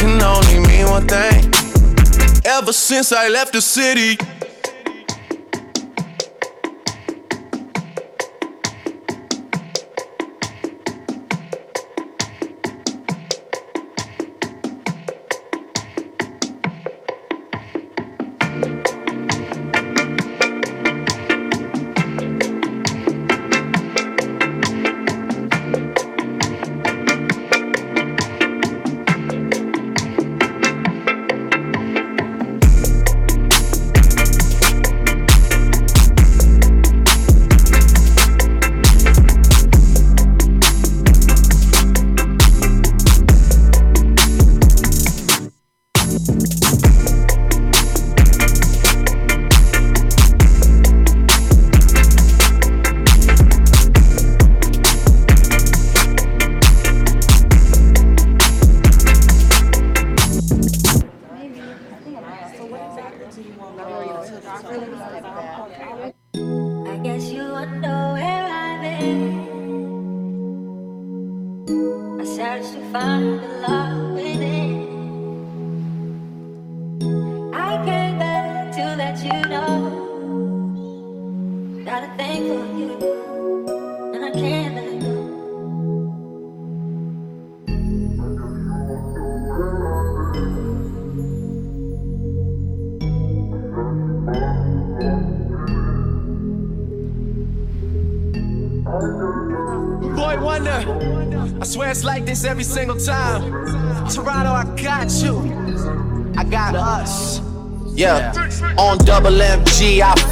can only mean one thing. Ever since I left the city.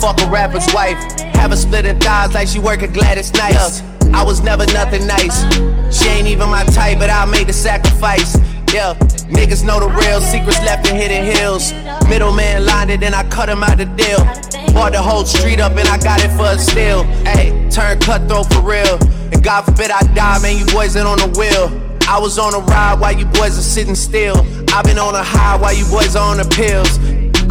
Fuck a rapper's wife. Have her splitting thighs like she work at Gladys Knights. I was never nothing nice. She ain't even my type, but I made the sacrifice. Yeah, niggas know the real secrets left in hidden hills. Middleman lined it, and I cut him out the deal. Bought the whole street up, and I got it for a steal. Hey, turn cutthroat for real. And God forbid I die, man, you boys ain't on the wheel. I was on a ride while you boys are sitting still. I've been on a high while you boys are on the pills.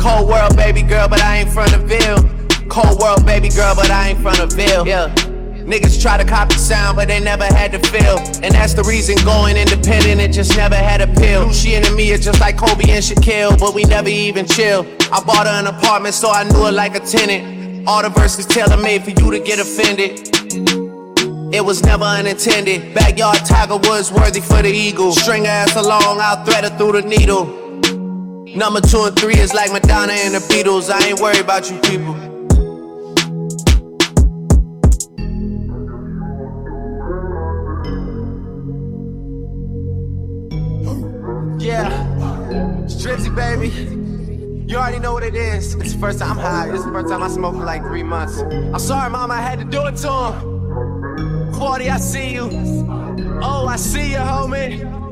Cold world, baby girl, but I ain't from the Ville. Cold world, baby girl, but I ain't from the Ville. Yeah. Niggas try to copy sound, but they never had to feel. And that's the reason going independent, it just never had a pill. She and me are just like Kobe and Shaquille, but we never even chill. I bought her an apartment, so I knew her like a tenant. All the verses tailor made for you to get offended. It was never unintended. Backyard Tiger Woods worthy for the eagle. String ass along, I'll thread her through the needle. Number two and three is like Madonna and the Beatles. I ain't worried about you people. Yeah, Drizzy, baby. You already know what it is. It's the first time I'm high. It's the first time I smoke for like three months. I'm sorry, mom, I had to do it to him. 40, I see you. Oh, I see you, homie.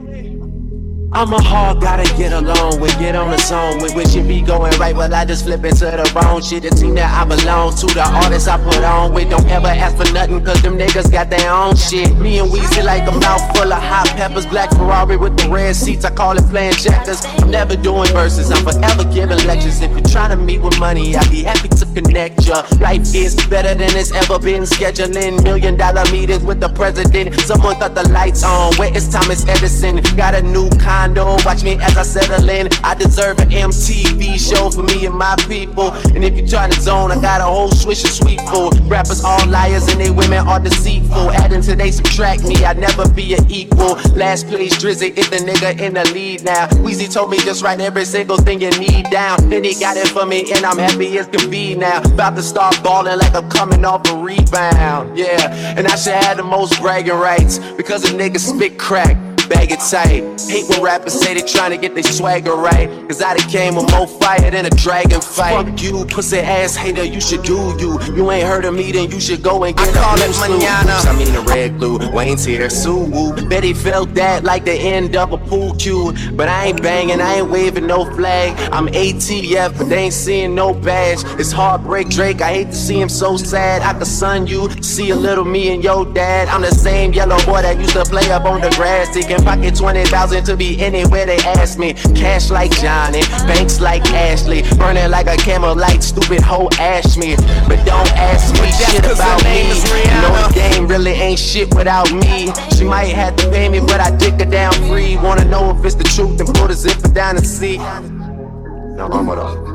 I'm a hard, gotta get along with, get on the zone with. Wish it be going right, but I just flip into the wrong shit. The team that I belong to, the artists I put on with. Don't ever ask for nothing, cause them niggas got their own shit. Me and Weezy like a mouth full of hot peppers. Black Ferrari with the red seats, I call it playing checkers. I'm never doing verses, I'm forever giving lectures. If you're trying to meet with money, I'd be happy to connect ya. Life is better than it's ever been. Scheduling million dollar meetings with the president. Someone thought the lights on. Where is Thomas Edison? Got a new kind condo. Watch me as I settle in. I deserve an MTV show for me and my people. And if you try to zone, I got a whole swish of sweet food. Rappers all liars and they women are deceitful. Adding to they subtract me, I'd never be an equal. Last place, Drizzy is the nigga in the lead now. Weezy told me just write every single thing you need down. Then he got it for me and I'm happy as can be now. About to start balling like I'm coming off a rebound. Yeah, and I should have the most bragging rights because a nigga spit crack bag it tight. Hate when rappers say they tryna get their swagger right. Cause I done came with more fire than a dragon fight. Fuck you, pussy ass hater, you should do you. You ain't heard of me, then you should go and get I call it manana. I mean the red glue, Wayne's here, Sue. Betty felt that like the end of a pool cue. But I ain't banging, I ain't waving no flag. I'm ATF, but they ain't seeing no badge. It's heartbreak Drake, I hate to see him so sad. I could son you, see a little me and your dad. I'm the same yellow boy that used to play up on the grass, taking can pocket 20,000 to be anywhere they ask me. Cash like Johnny, banks like Ashley. Burning like a camel like stupid hoe ash me. But don't ask me shit about me. The game really ain't shit without me. She might have to pay me, but I dick her down free. Wanna know if it's the truth, then put a zipper down and see. Now, I'm up.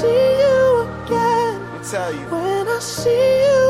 see you again. Let me tell you. When I see you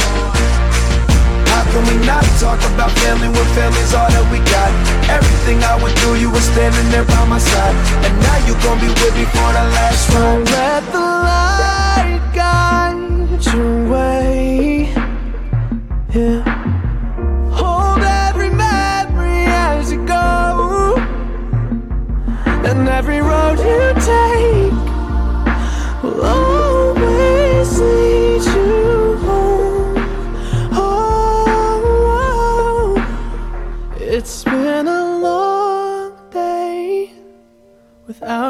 How can we not talk about family when family's all that we got? Everything I went through, you were standing there by my side. And now you gon' be with me for the last ride. Don't Let the light guide your way. Yeah. Hold every memory as you go. And every road you take will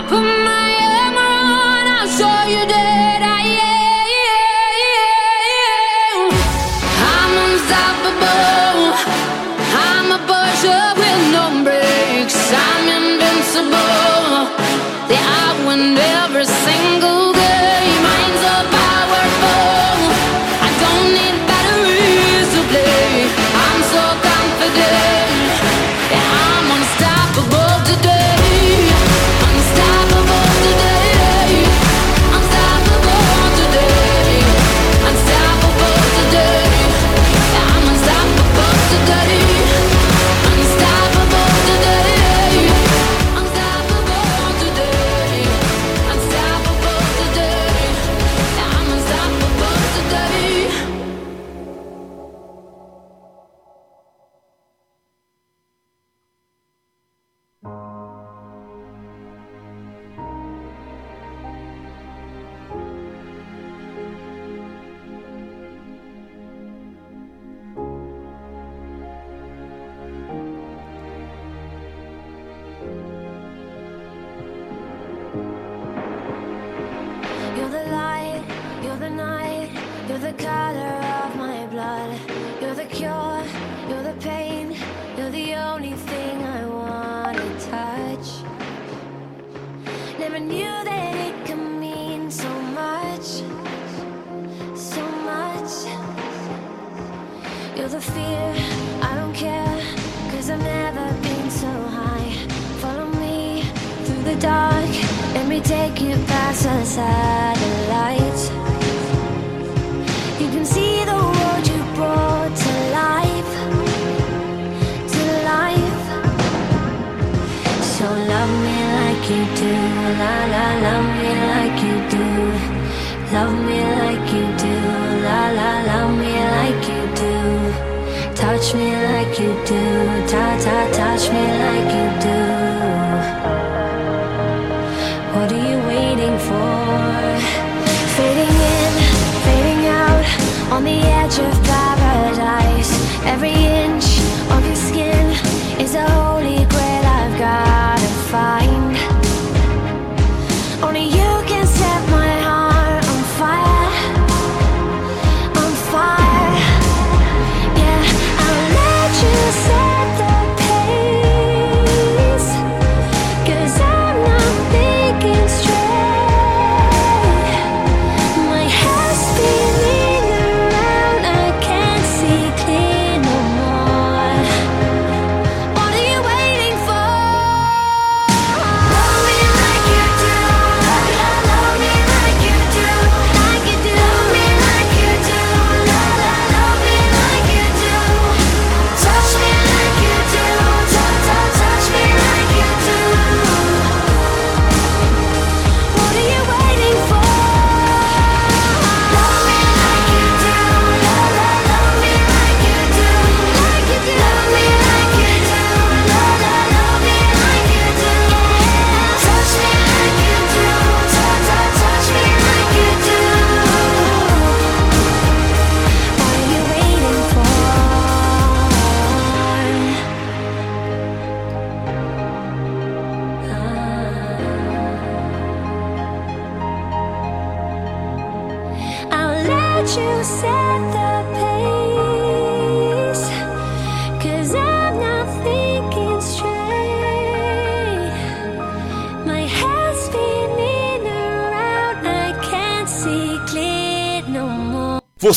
I put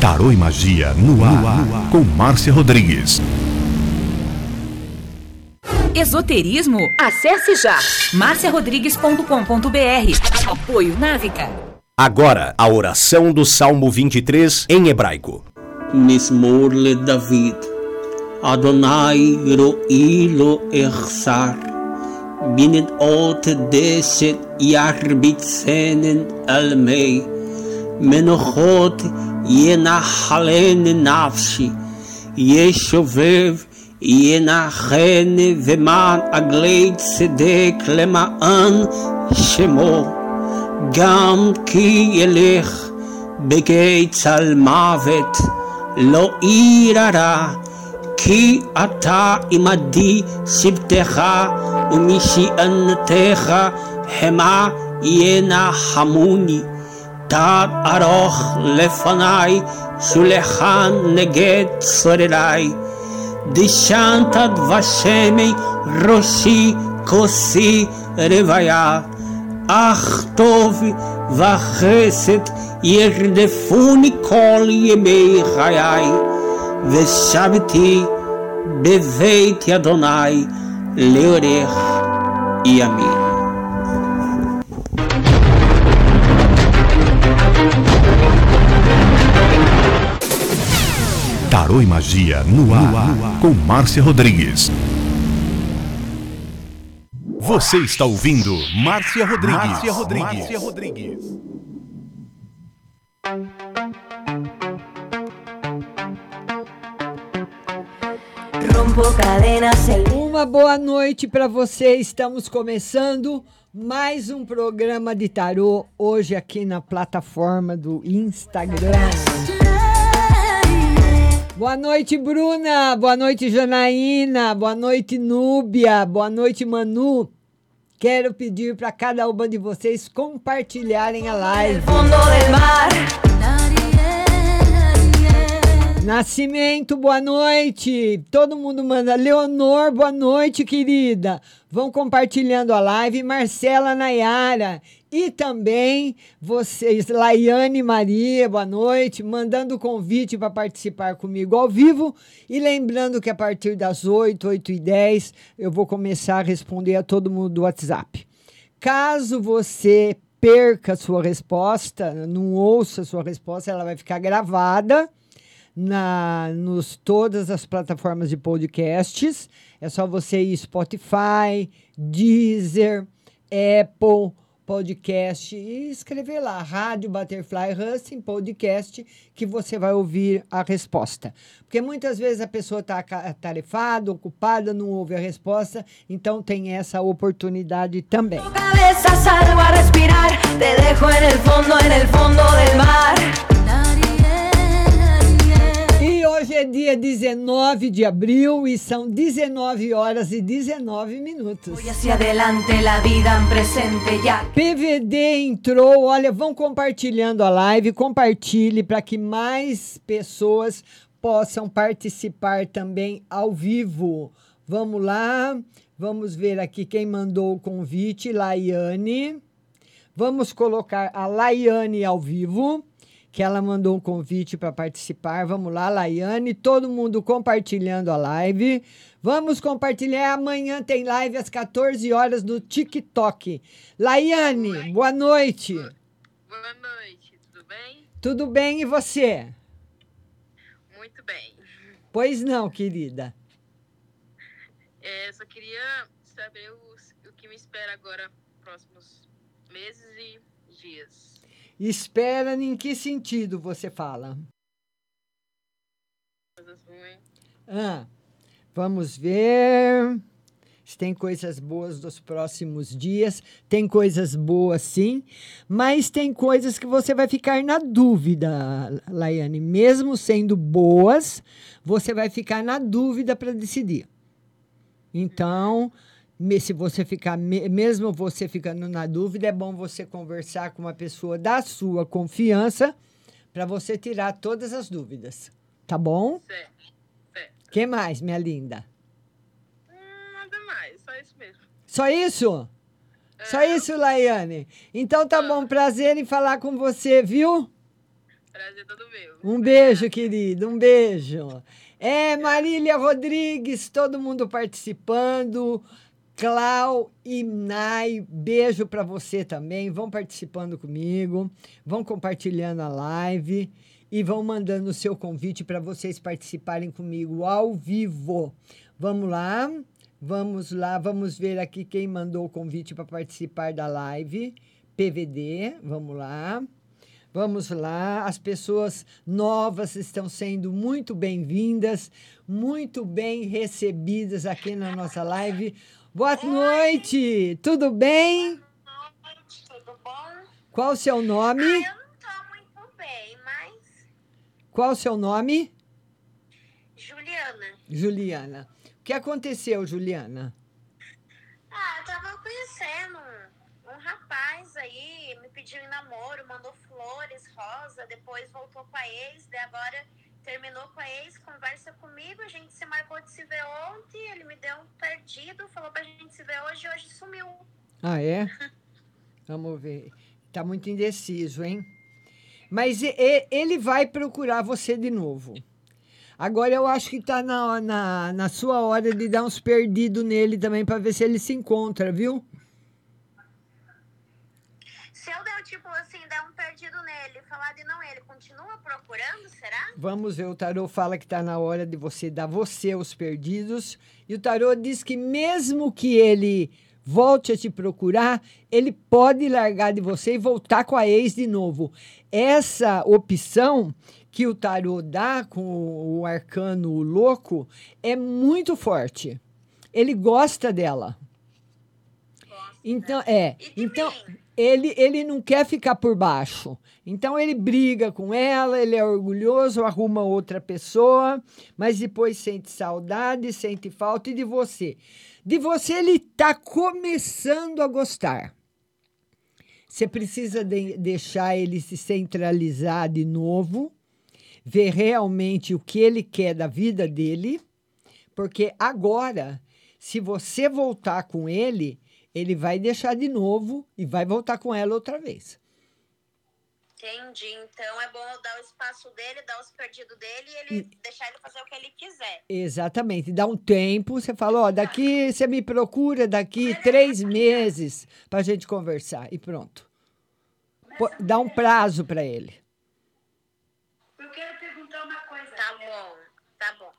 Tarô e Magia no ar, no ar, no ar. com Márcia Rodrigues. Esoterismo? Acesse já marciarodrigues.com.br. Apoio Návica. Agora, a oração do Salmo 23 em hebraico. Mismorle David. Adonai ro'i lo echsar. Binet ot deset yarbitzenen almei. Menochot ינחלן נפשי. ישובב ינחן ומען עגלי צדק למען שמו. גם כי ילך בגיא צל מוות, לא ירא כי אתה עמדי שבטך ומשענתך המה ינחמוני. תד ארוך לפניי, שולחן נגד צורריי. דשנת דבשמי ראשי כוסי רוויה. אך טוב וחסד ירדפוני כל ימי חיי, ושבתי בבית אדוני לאורך ימים. Tarô e Magia no ar, no ar, com Márcia Rodrigues. Você está ouvindo Márcia Rodrigues. Márcia Rodrigues. Márcia Rodrigues. Uma boa noite para você. Estamos começando mais um programa de tarô hoje aqui na plataforma do Instagram. Boa noite, Bruna. Boa noite, Janaína. Boa noite, Núbia. Boa noite, Manu. Quero pedir para cada uma de vocês compartilharem a live. Nascimento, boa noite. Todo mundo manda. Leonor, boa noite, querida. Vão compartilhando a live. Marcela Nayara. E também vocês, Laiane Maria, boa noite, mandando convite para participar comigo ao vivo. E lembrando que a partir das 8, 8 e 10, eu vou começar a responder a todo mundo do WhatsApp. Caso você perca a sua resposta, não ouça a sua resposta, ela vai ficar gravada na nos todas as plataformas de podcasts. É só você ir Spotify, Deezer, Apple, podcast e escrever lá, Rádio Butterfly Husting Podcast, que você vai ouvir a resposta. Porque muitas vezes a pessoa está atarefada, ocupada, não ouve a resposta, então tem essa oportunidade também. Cabeça, a respirar, te dejo en el fondo, en el fondo del mar. Hoje é dia 19 de abril e são 19 horas e 19 minutos. PVD entrou, olha, vão compartilhando a live, compartilhe para que mais pessoas possam participar também ao vivo. Vamos lá, vamos ver aqui quem mandou o convite, Laiane. Vamos colocar a Laiane ao vivo que ela mandou um convite para participar. Vamos lá, Laiane, todo mundo compartilhando a live. Vamos compartilhar. Amanhã tem live às 14 horas no TikTok. Laiane, boa noite. Boa noite, tudo bem? Tudo bem e você? Muito bem. Pois não, querida. É, só queria saber o, o que me espera agora, próximos meses e dias. Espera em que sentido você fala? Ah, vamos ver se tem coisas boas dos próximos dias. Tem coisas boas, sim, mas tem coisas que você vai ficar na dúvida, Laiane. Mesmo sendo boas, você vai ficar na dúvida para decidir. Então, se você ficar, mesmo você ficando na dúvida, é bom você conversar com uma pessoa da sua confiança para você tirar todas as dúvidas. Tá bom? Certo. certo. que mais, minha linda? Hum, nada mais, só isso mesmo. Só isso? É. Só isso, Laiane. Então tá ah. bom, prazer em falar com você, viu? Prazer todo meu. Um beijo, querido, um beijo. É, Marília Rodrigues, todo mundo participando. Clau e Nai, beijo para você também. Vão participando comigo, vão compartilhando a live e vão mandando o seu convite para vocês participarem comigo ao vivo. Vamos lá, vamos lá, vamos ver aqui quem mandou o convite para participar da live. PVD, vamos lá. Vamos lá, as pessoas novas estão sendo muito bem-vindas, muito bem recebidas aqui na nossa live. Boa Oi. noite, tudo bem? Boa noite, tudo bom? Qual o seu nome? Ah, eu não tô muito bem, mas. Qual o seu nome? Juliana. Juliana. O que aconteceu, Juliana? Ah, eu tava conhecendo um, um rapaz aí, me pediu em namoro, mandou flores, rosa, depois voltou com a ex, daí agora terminou com a ex, conversa comigo, a gente se marcou de se ver ontem, ele me deu um perdido, falou pra gente se ver hoje e hoje sumiu. Ah, é? Vamos ver. Tá muito indeciso, hein? Mas ele vai procurar você de novo. Agora eu acho que tá na, na, na sua hora de dar uns perdidos nele também para ver se ele se encontra, viu? Se eu der, tipo assim, perdido nele, não ele, continua procurando, será? Vamos ver, o tarô fala que está na hora de você dar você os perdidos. E o tarô diz que mesmo que ele volte a te procurar, ele pode largar de você e voltar com a ex de novo. Essa opção que o tarô dá com o arcano louco é muito forte. Ele gosta dela. Então, é. Então, ele, ele não quer ficar por baixo. Então, ele briga com ela, ele é orgulhoso, arruma outra pessoa, mas depois sente saudade, sente falta e de você. De você, ele está começando a gostar. Você precisa de deixar ele se centralizar de novo, ver realmente o que ele quer da vida dele, porque agora, se você voltar com ele, ele vai deixar de novo e vai voltar com ela outra vez. Entendi. Então é bom dar o espaço dele, dar os perdidos dele e ele e... deixar ele fazer o que ele quiser. Exatamente. Dá um tempo, você fala, ó, daqui você me procura daqui três meses para a gente conversar. E pronto. Dá um prazo para ele. Eu quero perguntar uma coisa. Tá bom, tá bom.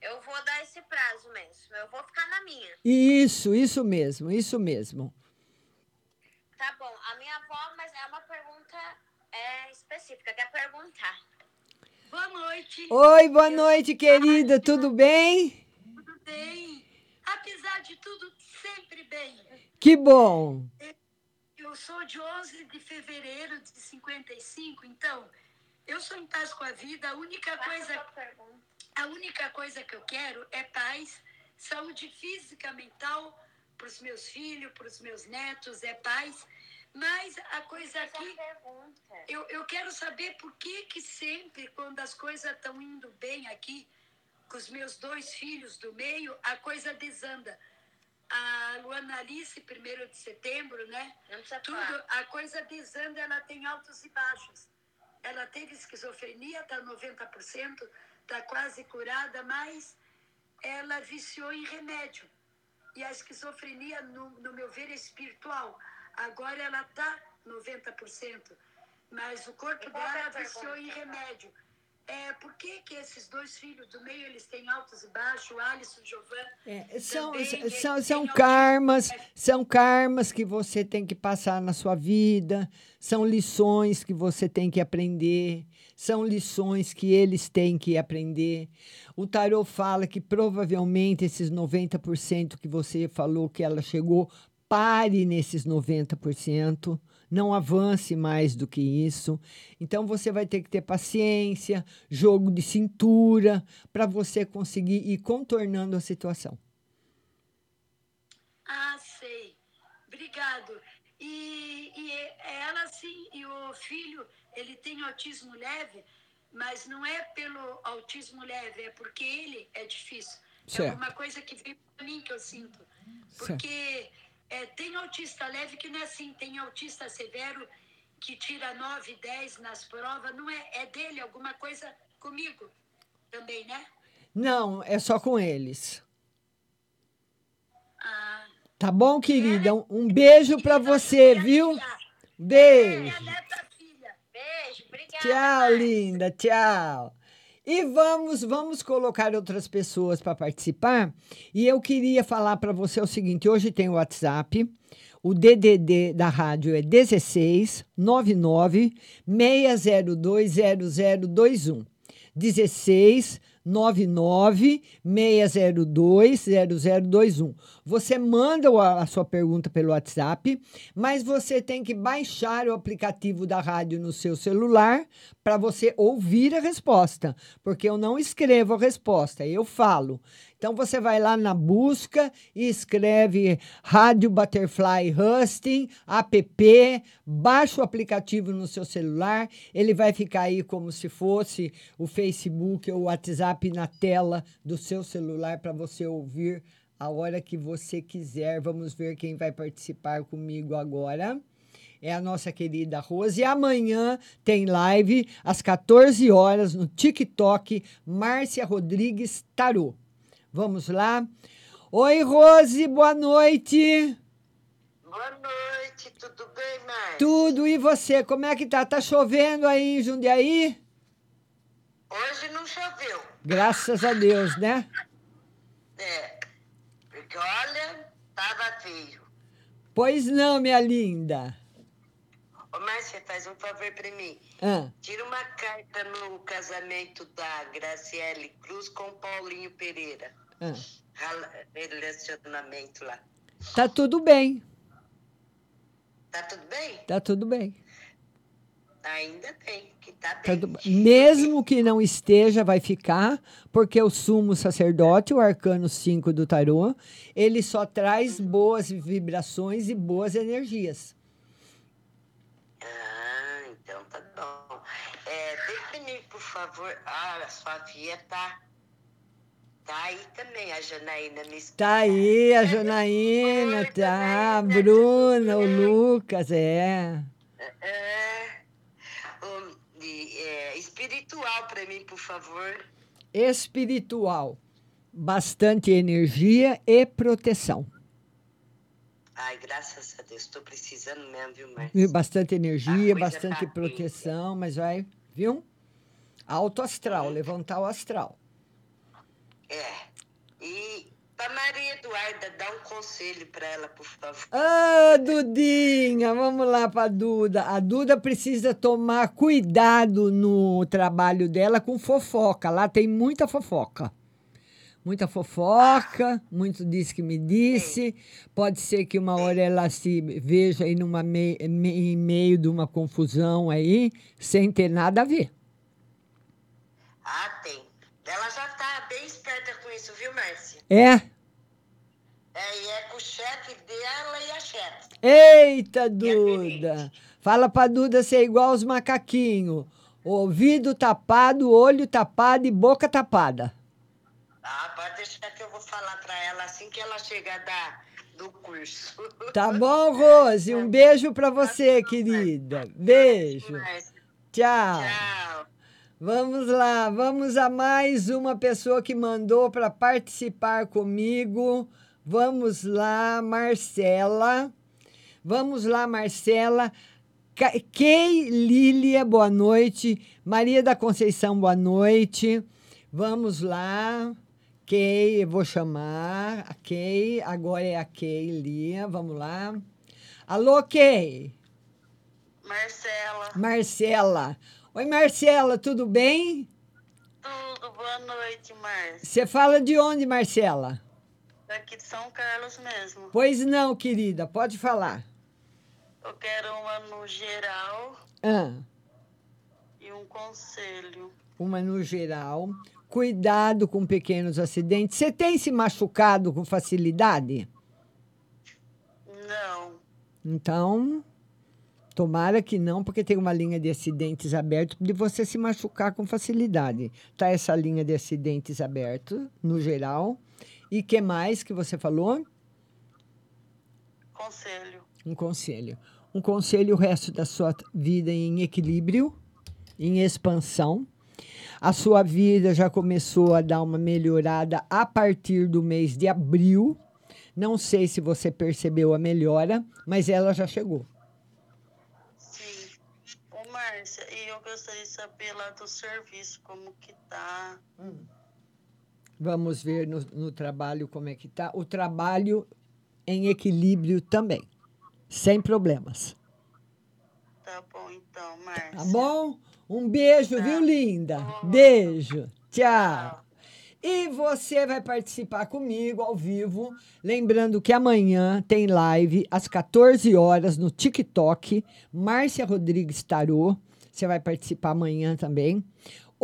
Eu vou dar esse prazo mesmo. Eu vou ficar na minha. Isso, isso mesmo, isso mesmo. Tá bom. A minha avó, mas é uma pergunta é, específica. Quer perguntar? Boa noite. Oi, boa noite, querida. Tudo bem? Tudo bem. Apesar de tudo, sempre bem. Que bom. Eu sou de 11 de fevereiro de 55, então eu sou em paz com a vida. A única coisa a única coisa que eu quero é paz, saúde física, mental para os meus filhos, para os meus netos, é paz. Mas a coisa aqui, eu, eu quero saber por que que sempre, quando as coisas estão indo bem aqui, com os meus dois filhos do meio, a coisa desanda. A Luana Alice, primeiro de setembro, né? Tudo, a coisa desanda, ela tem altos e baixos. Ela teve esquizofrenia, está 90%, está quase curada, mas ela viciou em remédio. E a esquizofrenia, no, no meu ver, é espiritual. Agora ela está 90%, mas o corpo dela viciou em remédio. É, por que, que esses dois filhos do meio eles têm altos e baixos, o Alisson e o Giovanni? É, são, são, são karmas, são karmas que você tem que passar na sua vida, são lições que você tem que aprender, são lições que eles têm que aprender. O tarot fala que provavelmente esses 90% que você falou que ela chegou, pare nesses 90% não avance mais do que isso. Então você vai ter que ter paciência, jogo de cintura, para você conseguir ir contornando a situação. Ah, sei. Obrigado. E, e ela sim, e o filho, ele tem autismo leve, mas não é pelo autismo leve, é porque ele é difícil. É certo. É uma coisa que vem para mim que eu sinto. Porque é, tem autista leve que não é assim, tem autista severo que tira 9, 10 nas provas, não é, é dele alguma coisa comigo também, né? Não, é só com eles. Ah. Tá bom, querida? É, um, beijo para você, viu? Beijo. Tchau, linda, tchau. E vamos, vamos colocar outras pessoas para participar. E eu queria falar para você o seguinte: hoje tem o WhatsApp. O DDD da rádio é 16 99 602 0021. 16 99-602-0021. Você manda a sua pergunta pelo WhatsApp, mas você tem que baixar o aplicativo da rádio no seu celular para você ouvir a resposta, porque eu não escrevo a resposta, eu falo. Então você vai lá na busca e escreve Rádio Butterfly Husting, app, baixa o aplicativo no seu celular, ele vai ficar aí como se fosse o Facebook ou o WhatsApp na tela do seu celular para você ouvir a hora que você quiser. Vamos ver quem vai participar comigo agora. é a nossa querida Rose. E amanhã tem live às 14 horas no TikTok, Márcia Rodrigues Tarô. Vamos lá? Oi, Rose, boa noite. Boa noite, tudo bem, Márcia? Tudo, e você? Como é que tá? Tá chovendo aí em Jundiaí? Hoje não choveu. Graças a Deus, né? É, porque olha, tava feio. Pois não, minha linda. Ô, Márcia, faz um favor pra mim. Ah. Tira uma carta no casamento da Graciele Cruz com Paulinho Pereira. Ah. Rela- Relacionamento lá. Tá tudo bem, Tá tudo bem? tá tudo bem. Ainda bem que tá Tá bem. tudo bem. Mesmo que não esteja, vai ficar, porque o sumo sacerdote, o arcano 5 do tarô, ele só traz boas vibrações e boas energias. Ah, então tá bom. É, definir, por favor. Ah, a sua filha tá. Tá aí também, a Janaína me escuta. Tá aí a Janaína, tá, a Bruna, o Lucas, é. É, um, e, é, espiritual pra mim, por favor. Espiritual, bastante energia e proteção. Ai, graças a Deus, tô precisando mesmo, viu, Márcia? Viu? Bastante energia, coisa bastante tá proteção, mas vai, viu? Alto astral, levantar o astral. É. E pra Maria Eduarda, dá um conselho pra ela, por favor. Ah, Dudinha, vamos lá para Duda. A Duda precisa tomar cuidado no trabalho dela com fofoca. Lá tem muita fofoca. Muita fofoca, muito disse que me disse. Pode ser que uma hora ela se veja aí numa mei- me- em meio de uma confusão aí, sem ter nada a ver. Ah, tem. Ela já tá bem esperta com isso, viu, Márcia? É? É, e é com o chefe dela e a chefe. Eita, Duda! Fala pra Duda ser igual aos macaquinhos. Ouvido tapado, olho tapado e boca tapada. Ah, pode deixar que eu vou falar pra ela assim que ela chegar da, do curso. Tá bom, Rose? Um beijo pra você, querida. Beijo. Tchau. Tchau. Vamos lá, vamos a mais uma pessoa que mandou para participar comigo. Vamos lá, Marcela. Vamos lá, Marcela. Kay Lília, boa noite. Maria da Conceição, boa noite. Vamos lá. Kay, eu vou chamar a Kay. Agora é a Kay Lia. Vamos lá. Alô, Kay. Marcela, Marcela. Oi, Marcela, tudo bem? tudo, boa noite, Márcia. Você fala de onde, Marcela? Daqui de São Carlos mesmo. Pois não, querida, pode falar. Eu quero uma no geral Ah, e um conselho. uma no geral. Cuidado com pequenos acidentes. Você tem se machucado com facilidade? Não, Então, tomara que não, porque tem uma linha de acidentes aberto de você se machucar com facilidade. Tá essa linha de acidentes aberto, no geral. E que mais que você falou? conselho. Um conselho. Um conselho o resto da sua vida em equilíbrio, em expansão. A sua vida já começou a dar uma melhorada a partir do mês de abril. Não sei se você percebeu a melhora, mas ela já chegou. E eu gostaria de saber lá do serviço, como que tá. Vamos ver no, no trabalho como é que tá. O trabalho em equilíbrio também, sem problemas. Tá bom então, Márcia. Tá bom? Um beijo, viu, linda? Beijo. Tchau. E você vai participar comigo ao vivo. Lembrando que amanhã tem live às 14 horas no TikTok. Márcia Rodrigues Tarô. Você vai participar amanhã também.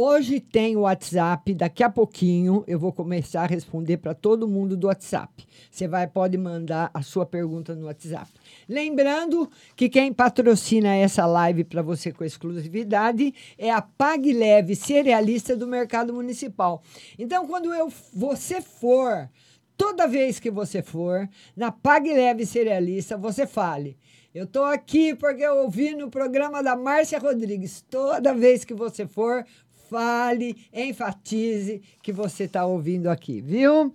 Hoje tem o WhatsApp, daqui a pouquinho eu vou começar a responder para todo mundo do WhatsApp. Você vai pode mandar a sua pergunta no WhatsApp. Lembrando que quem patrocina essa live para você com exclusividade é a Pague Leve Cerealista do Mercado Municipal. Então, quando eu você for, toda vez que você for na Pague Leve Cerealista, você fale: Eu tô aqui porque eu ouvi no programa da Márcia Rodrigues. Toda vez que você for, fale, enfatize que você está ouvindo aqui, viu?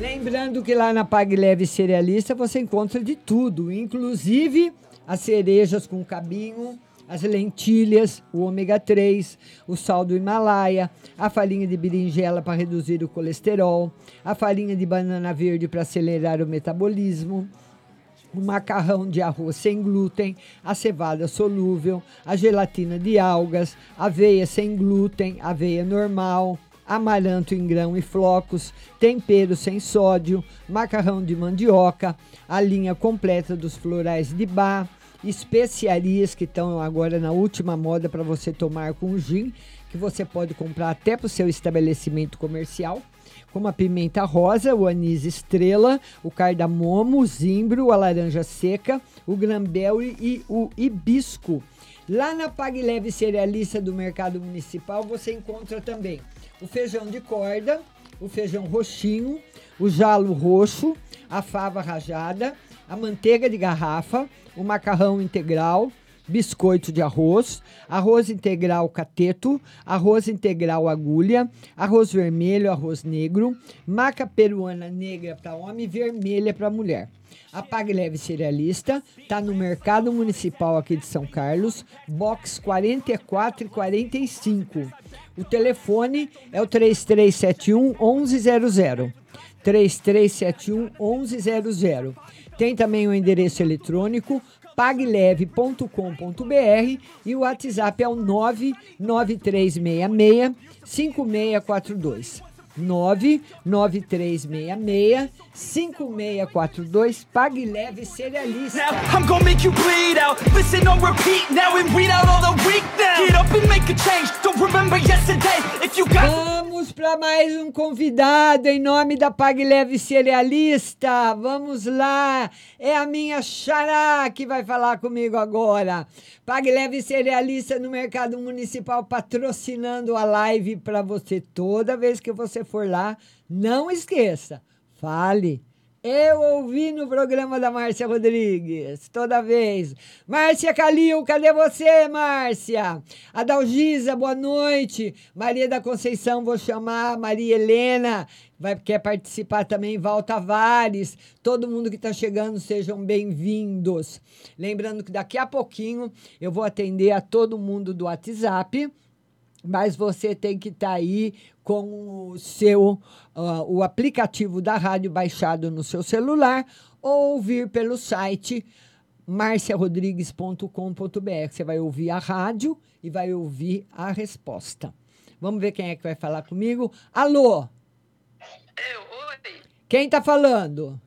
Lembrando que lá na Pag Leve Cerealista você encontra de tudo, inclusive as cerejas com cabinho, as lentilhas, o ômega 3, o sal do Himalaia, a farinha de berinjela para reduzir o colesterol, a farinha de banana verde para acelerar o metabolismo, o macarrão de arroz sem glúten, a cevada solúvel, a gelatina de algas, aveia sem glúten, aveia normal, amaranto em grão e flocos, tempero sem sódio, macarrão de mandioca, a linha completa dos florais de bar, especiarias que estão agora na última moda para você tomar com gin, que você pode comprar até para o seu estabelecimento comercial, como a pimenta rosa, o anis estrela, o cardamomo, o zimbro, a laranja seca, o granberry e o hibisco. Lá na Pag Leve Cerealista do Mercado Municipal você encontra também o feijão de corda, o feijão roxinho, o jalo roxo, a fava rajada, a manteiga de garrafa, o macarrão integral, biscoito de arroz, arroz integral cateto, arroz integral agulha, arroz vermelho, arroz negro, maca peruana negra para homem e vermelha para mulher. A Pag Leve Cerealista está no Mercado Municipal aqui de São Carlos, box 44 e 45. O telefone é o 3371 1100. 3371 1100. Tem também o endereço eletrônico pagleve.com.br e o WhatsApp é o 99366 5642. 99366 5642 Pague Leve Cerealista. I'm gonna make you bleed out. Listen on repeat now and read out all the weak now. Get up and make a change. Don't remember yesterday. If you got. Vamos para mais um convidado em nome da Pague Leve Cerealista. Vamos lá. É a minha xará que vai falar comigo agora. Pague Leve Cerealista no Mercado Municipal patrocinando a live para você toda vez que você for lá. Não esqueça. Fale. Eu ouvi no programa da Márcia Rodrigues, toda vez. Márcia Calil, cadê você, Márcia? Adalgisa, boa noite. Maria da Conceição, vou chamar. Maria Helena, vai, quer participar também. Val Tavares, todo mundo que está chegando, sejam bem-vindos. Lembrando que daqui a pouquinho eu vou atender a todo mundo do WhatsApp mas você tem que estar tá aí com o seu uh, o aplicativo da rádio baixado no seu celular ou ouvir pelo site marciarodrigues.com.br. Você vai ouvir a rádio e vai ouvir a resposta. Vamos ver quem é que vai falar comigo. Alô? Eu, oi. Quem está falando?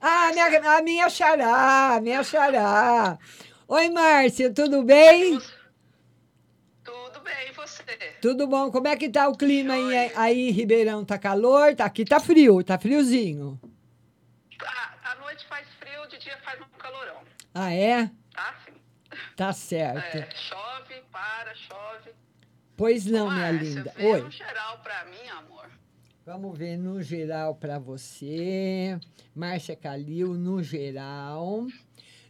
Ah, minha, a minha xará, minha xará. Oi, Márcia, tudo bem? bem, e você? Tudo bom? Como é que tá o clima aí, aí em Ribeirão? Tá calor? Tá, aqui tá frio, tá friozinho. À noite faz frio, de dia faz um calorão. Ah, é? Tá sim. Tá certo. É, chove, para, chove. Pois não, minha linda. Oi. no geral pra mim, amor. Vamos ver no geral para você. Márcia Calil, no geral.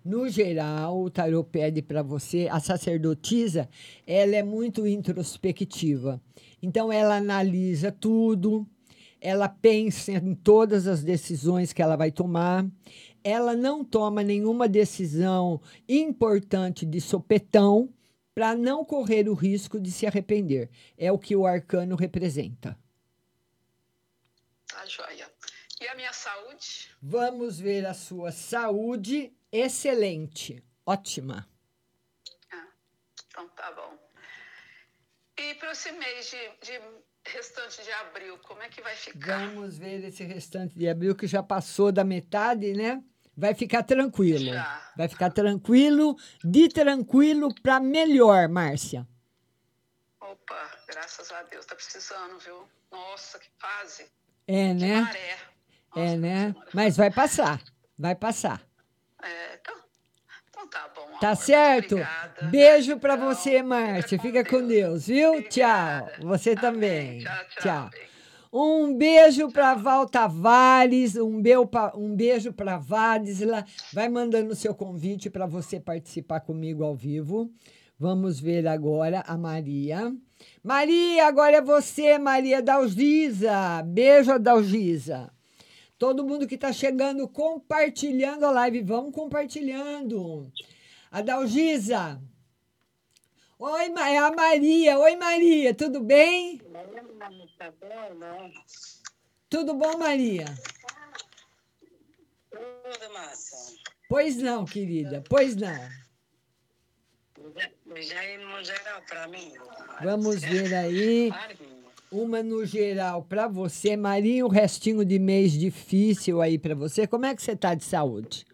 No geral, o tarô pede para você, a sacerdotisa, ela é muito introspectiva. Então ela analisa tudo, ela pensa em todas as decisões que ela vai tomar. Ela não toma nenhuma decisão importante de sopetão para não correr o risco de se arrepender. É o que o arcano representa. Tá joia. E a minha saúde? Vamos ver a sua saúde excelente, ótima. Ah, então tá bom. E para esse mês de, de, restante de abril, como é que vai ficar? Vamos ver esse restante de abril que já passou da metade, né? Vai ficar tranquilo. Já. Vai ficar tranquilo, de tranquilo para melhor, Márcia. Opa, graças a Deus, tá precisando, viu? Nossa, que fase. É, que né? Maré. Nossa, é, né? Mas vai passar, vai passar. É, então, então tá bom. Amor. Tá certo? Obrigada. Beijo para você, Márcia. Fica com Deus, viu? Obrigada. Tchau. Você Amém. também. Tchau, tchau. tchau. Um beijo para Val Tavares, um, pra- um beijo para Vadisla. Vai mandando o seu convite para você participar comigo ao vivo. Vamos ver agora a Maria. Maria, agora é você, Maria Dalgisa. Beijo, Dalgisa. Todo mundo que está chegando, compartilhando a live. Vamos compartilhando. A Dalgisa. Oi, é a Maria. Oi, Maria, tudo bem? Tudo bom, Maria? Tudo, Márcia. Pois não, querida, pois não. Já ir no geral pra mim. Vamos ver aí. Uma no geral para você, Maria, um restinho de mês difícil aí para você. Como é que você tá de saúde?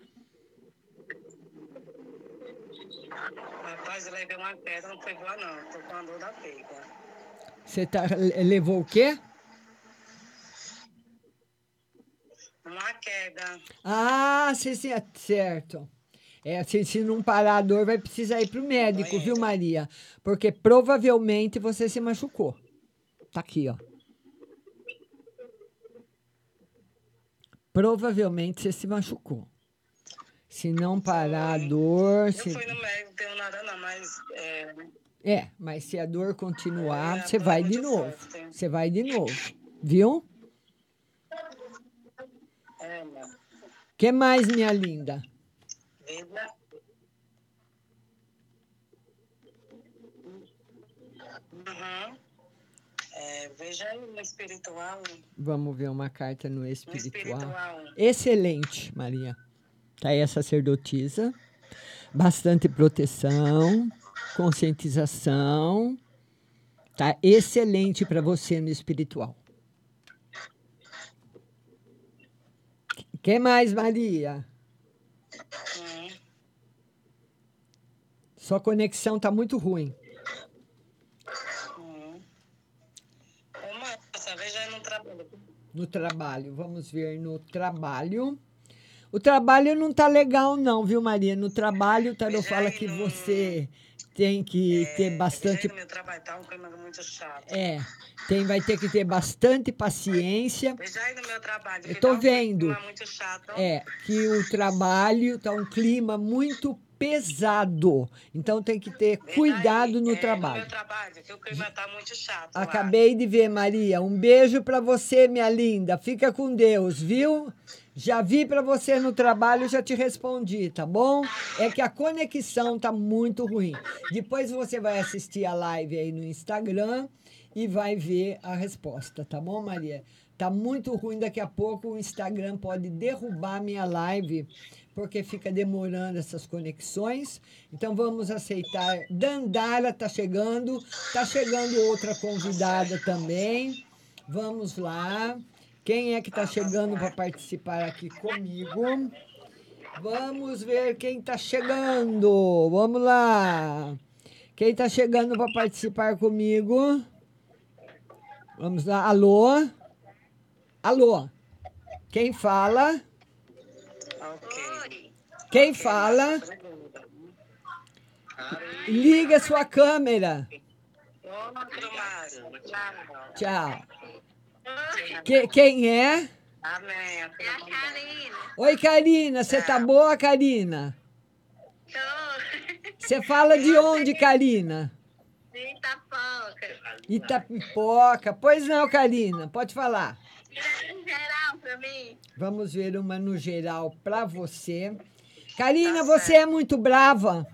Rapaz, eu levei uma queda, não foi boa não. Tô com a dor da peiga. Você tá, levou o quê? Uma queda. Ah, sim, sim, é certo. É, se, se não parar a dor, vai precisar ir para o médico, viu, Maria? Porque provavelmente você se machucou. Tá aqui, ó. Provavelmente você se machucou. Se não parar a dor. Eu Se... fui no médico, não tenho nada não, mas... É, É, mas se a dor continuar, É, você dor vai de novo. forte. Você vai de novo. Viu? é, mano. que mais, minha linda? Vida. Uhum. Veja aí no espiritual. Vamos ver uma carta no No espiritual. espiritual. Excelente, Maria. Tá aí a sacerdotisa. Bastante proteção, conscientização. Tá excelente para você no espiritual. que mais, Maria? Hum. Sua conexão tá muito ruim. Hum. Ô, Márcia, veja aí no trabalho. No trabalho, vamos ver no trabalho. O trabalho não tá legal, não, viu, Maria? No trabalho, o Tarô fala que você tem que ter bastante. Veja aí no meu trabalho, tá um clima muito chato. É, tem, vai ter que ter bastante paciência. Meu trabalho. Eu tô tá um vendo. clima muito chato. É, que o trabalho tá um clima muito pesado. Então tem que ter cuidado no É, No trabalho. meu trabalho, que o clima tá muito chato. lá. Acabei de ver, Maria. Um beijo para você, minha linda. Fica com Deus, viu? Já vi para você no trabalho, já te respondi, tá bom? É que a conexão tá muito ruim. Depois você vai assistir a live aí no Instagram e vai ver a resposta, tá bom, Maria? Tá muito ruim, daqui a pouco o Instagram pode derrubar minha live, porque fica demorando essas conexões. Então vamos aceitar. Dandara tá chegando, tá chegando outra convidada também. Vamos lá. Quem é que está chegando para participar aqui comigo? Vamos ver quem está chegando. Vamos lá. Quem está chegando para participar comigo? Vamos lá. Alô? Alô? Quem fala? Quem fala? Liga sua câmera. Tchau. Que- quem é? Amém. É a Karina. Oi, Karina. Você tá boa, Karina? Você fala de onde, Karina? Itapoca. Itapipoca. Pois não, Karina. Pode falar. Em geral, pra mim. Vamos ver uma no geral para você. Karina, você é muito brava.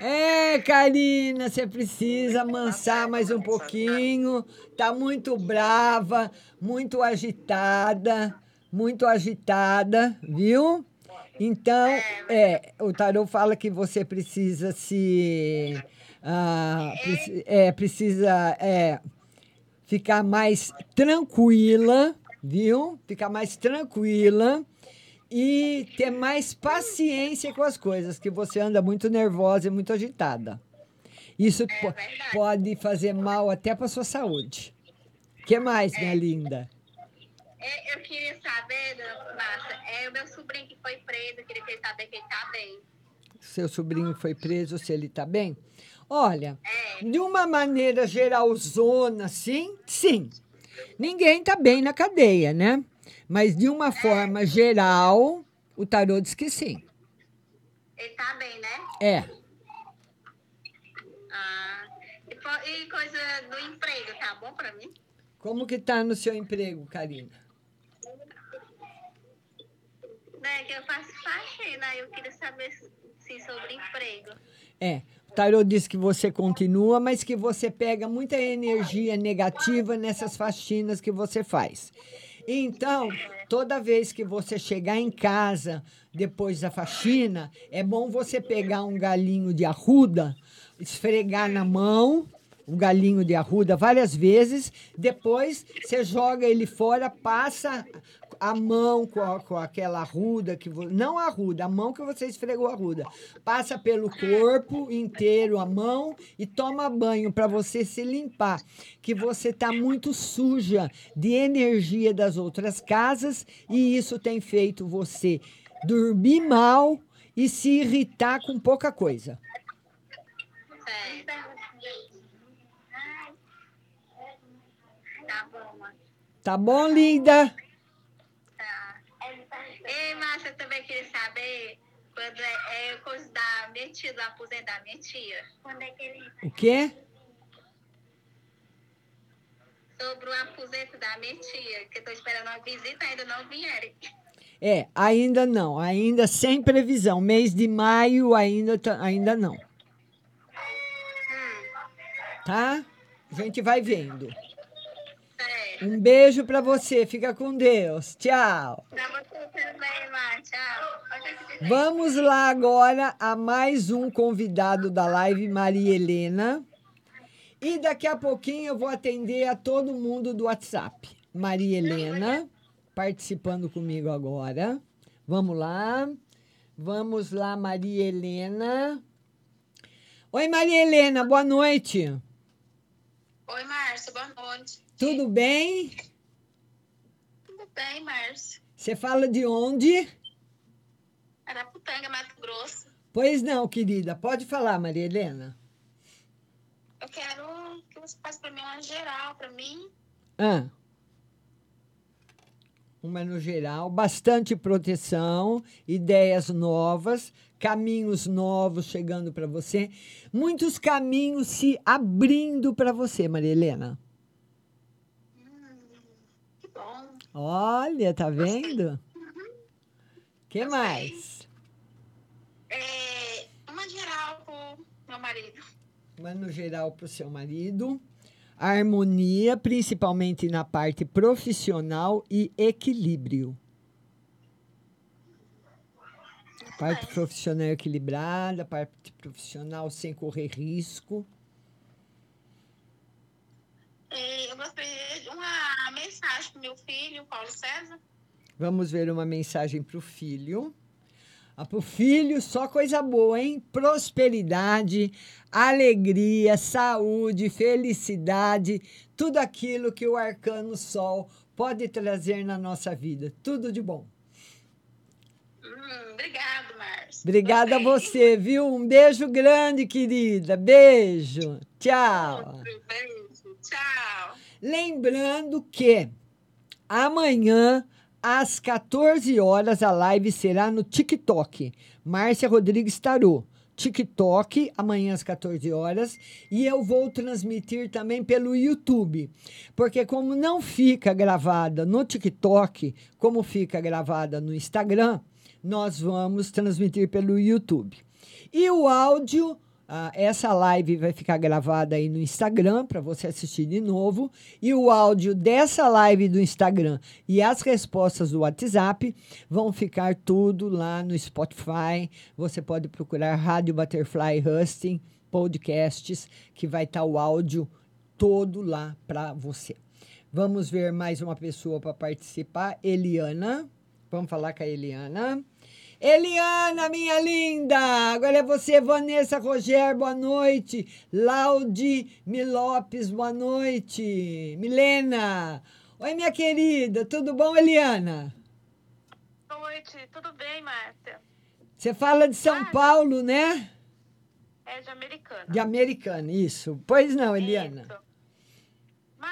É, Karina, você precisa amansar mais um pouquinho. Tá muito brava, muito agitada, muito agitada, viu? Então, é, o tarô fala que você precisa se ah, é, precisa é, ficar mais tranquila, viu? Ficar mais tranquila e ter mais paciência com as coisas, que você anda muito nervosa e muito agitada. Isso po- pode fazer mal até para sua saúde. O que mais, minha linda? É, eu queria saber, Márcia, é o meu sobrinho que foi preso, eu queria que ele saber que ele tá bem. Seu sobrinho foi preso, se ele está bem? Olha, de uma maneira geralzona, sim, sim. Ninguém tá bem na cadeia, né? Mas de uma forma geral, o tarô diz que sim. Ele tá bem, né? É. Ah, e, coisa do emprego, tá bom pra mim? Como que tá no seu emprego, Karina? Né, que eu faço faxina, eu queria saber sim, sobre emprego. É, o tarô diz que você continua, mas que você pega muita energia negativa nessas faxinas que você faz. Então, toda vez que você chegar em casa depois da faxina, é bom você pegar um galinho de arruda, esfregar na mão o galinho de arruda várias vezes, depois você joga ele fora, passa a mão com, a- com aquela arruda que vo- não a arruda, a mão que você esfregou a arruda, passa pelo corpo inteiro a mão e toma banho para você se limpar, que você tá muito suja de energia das outras casas e isso tem feito você dormir mal e se irritar com pouca coisa. Tá bom. Tá bom, linda? Também queria saber quando é, é coisa da minha tia, do aposento da minha tia. Quando é que ele. O quê? Sobre o aposento da minha tia, que eu tô esperando uma visita, ainda não vieram. É, ainda não, ainda sem previsão. Mês de maio ainda, tá- ainda não. Tá? A gente vai vendo. Um beijo pra você, fica com Deus. Tchau. Pra você também, Márcia. Tchau. Vamos lá agora a mais um convidado da live, Maria Helena. E daqui a pouquinho eu vou atender a todo mundo do WhatsApp. Maria Helena participando comigo agora. Vamos lá. Vamos lá, Maria Helena. Oi, Maria Helena, boa noite. Oi, Márcia, boa noite. Tudo bem? Tudo bem, Márcia? Você fala de onde? Araputanga, Mato Grosso. Pois não, querida. Pode falar, Maria Helena. Eu quero que você passe para mim uma geral, para mim. Ah. Uma no geral, bastante proteção, ideias novas, caminhos novos chegando para você, muitos caminhos se abrindo para você, Maria Helena. Que bom. Olha, tá vendo? que mais? É, uma geral pro meu marido. Uma no geral para o seu marido. Harmonia, principalmente na parte profissional e equilíbrio. Parte profissional equilibrada, parte profissional sem correr risco. É, eu gostaria de uma mensagem pro meu filho, Paulo César. Vamos ver uma mensagem para o filho. Ah, para o filho, só coisa boa, hein? Prosperidade, alegria, saúde, felicidade, tudo aquilo que o arcano sol pode trazer na nossa vida. Tudo de bom. Hum, obrigado, Márcia. Obrigada a você, viu? Um beijo grande, querida. Beijo. Tchau. Beijo, tchau. Lembrando que amanhã, às 14 horas, a live será no TikTok. Márcia Rodrigues Tarô. TikTok, amanhã às 14 horas. E eu vou transmitir também pelo YouTube. Porque, como não fica gravada no TikTok, como fica gravada no Instagram, nós vamos transmitir pelo YouTube. E o áudio. Ah, essa live vai ficar gravada aí no Instagram para você assistir de novo. E o áudio dessa live do Instagram e as respostas do WhatsApp vão ficar tudo lá no Spotify. Você pode procurar Rádio Butterfly Husting Podcasts, que vai estar o áudio todo lá para você. Vamos ver mais uma pessoa para participar. Eliana. Vamos falar com a Eliana. Eliana, minha linda! Agora é você, Vanessa Roger, boa noite. Laude Milopes, boa noite. Milena. Oi, minha querida, tudo bom, Eliana? Boa noite, tudo bem, Márcia? Você fala de São Paulo, né? É de americana. De americana, isso. Pois não, Eliana. Isso.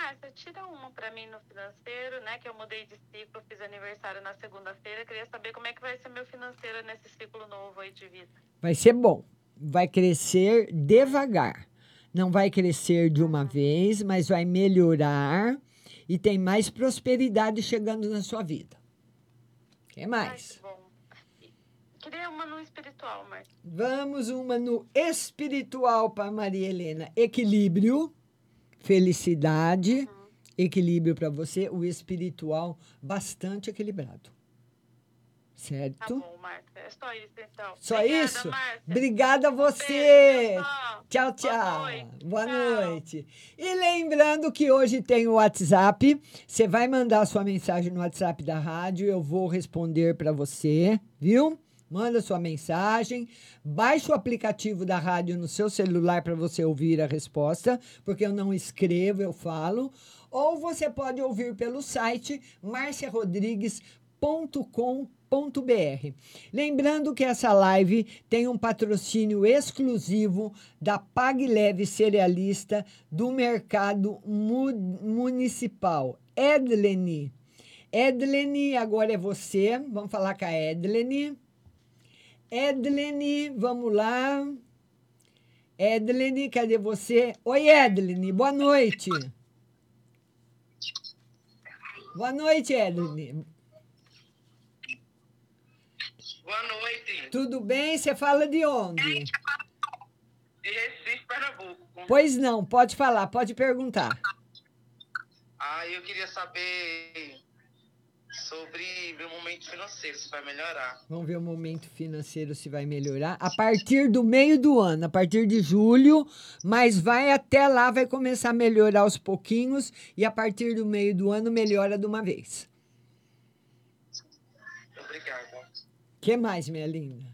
Márcia, tira uma pra mim no financeiro, né? Que eu mudei de ciclo, fiz aniversário na segunda-feira. Queria saber como é que vai ser meu financeiro nesse ciclo novo aí de vida. Vai ser bom. Vai crescer devagar. Não vai crescer de uma vez, mas vai melhorar e tem mais prosperidade chegando na sua vida. O que mais? Ai, que. Queria uma no espiritual, Márcia. Vamos uma no espiritual para Maria Helena. Equilíbrio, felicidade, equilíbrio para você, o espiritual bastante equilibrado. Certo? Tá bom, Márcia. É só isso, então. Só Obrigada, isso? Obrigada a você. Tchau, tchau. noite. Boa noite. E lembrando que hoje tem o WhatsApp. Você vai mandar sua mensagem no WhatsApp da rádio. Eu vou responder para você, viu? Manda sua mensagem. Baixe o aplicativo da rádio no seu celular para você ouvir a resposta, porque eu não escrevo, eu falo. Ou você pode ouvir pelo site marciarodrigues.com.br. Lembrando que essa live tem um patrocínio exclusivo da Pag Leve Cerealista do Mercado Mu- Municipal. Edlene. Edlene, agora é você. Vamos falar com a Edlene. Edlene, vamos lá. Edlene, cadê você? Oi, Edlene, boa noite. Boa noite, Edlene. Boa noite. Tudo bem? Você fala de onde? De Recife, Pernambuco. Pois não, pode falar, pode perguntar. Ah, eu queria saber sobre meu momento financeiro, se vai melhorar. Vamos ver o momento financeiro se vai melhorar. A partir do meio do ano, a partir de julho, mas vai até lá, vai começar a melhorar aos pouquinhos e a partir do meio do ano melhora de uma vez. Obrigado. O que mais, minha linda?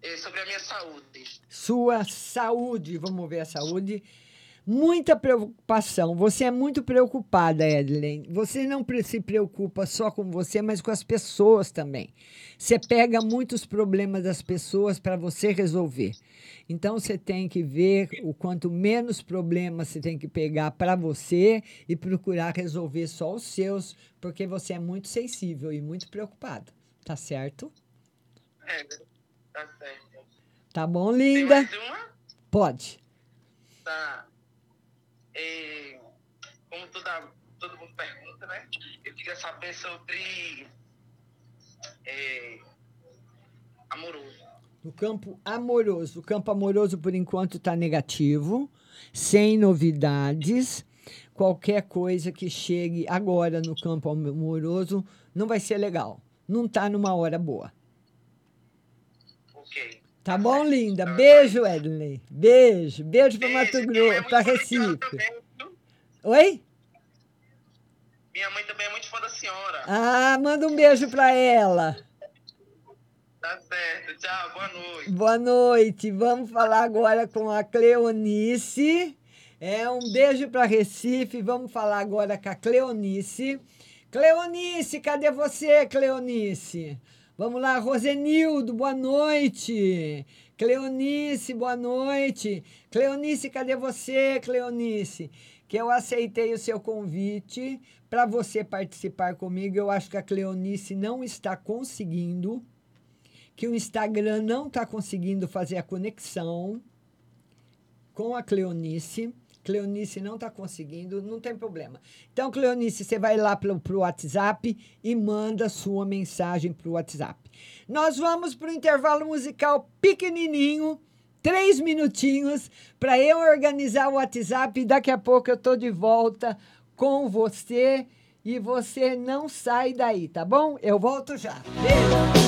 E sobre a minha saúde. Sua saúde, vamos ver a saúde. Muita preocupação. Você é muito preocupada, Edlen. Você não se preocupa só com você, mas com as pessoas também. Você pega muitos problemas das pessoas para você resolver. Então você tem que ver o quanto menos problemas você tem que pegar para você e procurar resolver só os seus, porque você é muito sensível e muito preocupado. Tá certo? É, tá certo. Tá bom, linda? Pode. Tá. E, como toda, todo mundo pergunta, né? Eu queria saber sobre é, amoroso. No campo amoroso. O campo amoroso, por enquanto, está negativo, sem novidades. Qualquer coisa que chegue agora no campo amoroso não vai ser legal. Não está numa hora boa. Tá bom, linda? Beijo, Edley. Beijo. Beijo para Mato Grosso, para Recife. Oi? Minha mãe também é muito fã da senhora. Ah, manda um beijo para ela. Tá certo. Tchau, boa noite. Boa noite. Vamos falar agora com a Cleonice. É um beijo para Recife. Vamos falar agora com a Cleonice. Cleonice, cadê você, Cleonice? Vamos lá, Rosenildo, boa noite. Cleonice, boa noite. Cleonice, cadê você, Cleonice? Que eu aceitei o seu convite para você participar comigo. Eu acho que a Cleonice não está conseguindo que o Instagram não está conseguindo fazer a conexão com a Cleonice. Cleonice não está conseguindo, não tem problema. Então, Cleonice, você vai lá para o WhatsApp e manda sua mensagem para o WhatsApp. Nós vamos para o intervalo musical pequenininho, três minutinhos, para eu organizar o WhatsApp e daqui a pouco eu estou de volta com você e você não sai daí, tá bom? Eu volto já. Beijo!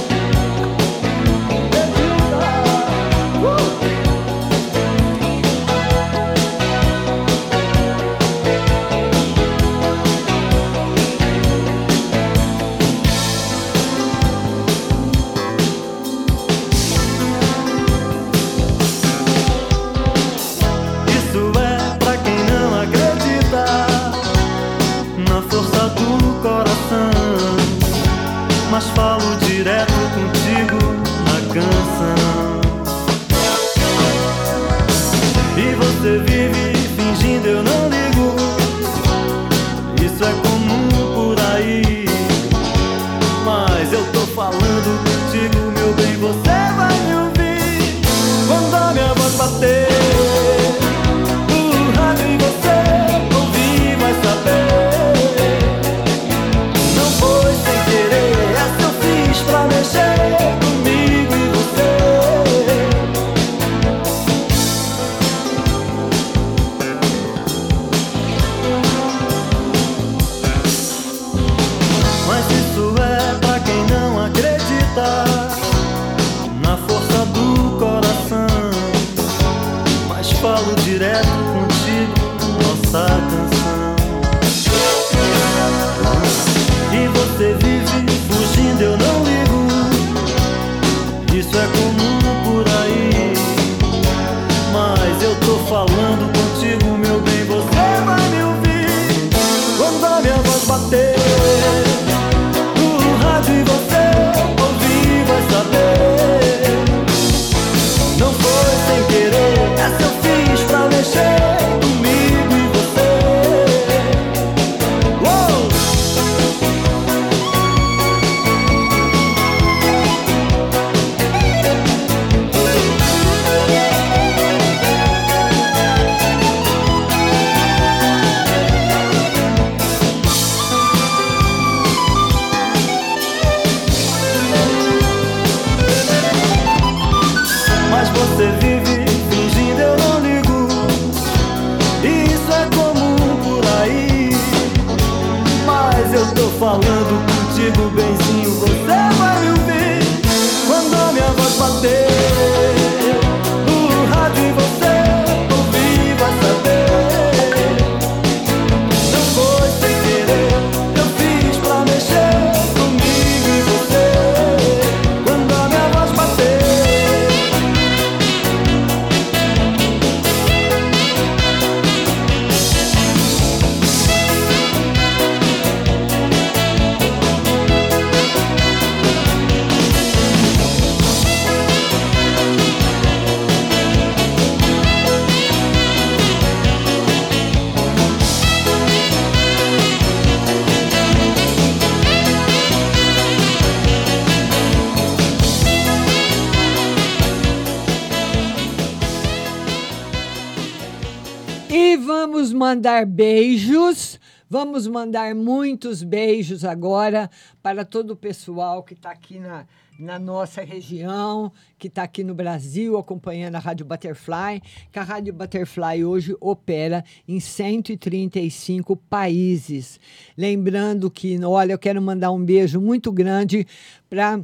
Beijos. Vamos mandar muitos beijos agora para todo o pessoal que está aqui na, na nossa região, que está aqui no Brasil acompanhando a Rádio Butterfly, que a Rádio Butterfly hoje opera em 135 países. Lembrando que, olha, eu quero mandar um beijo muito grande para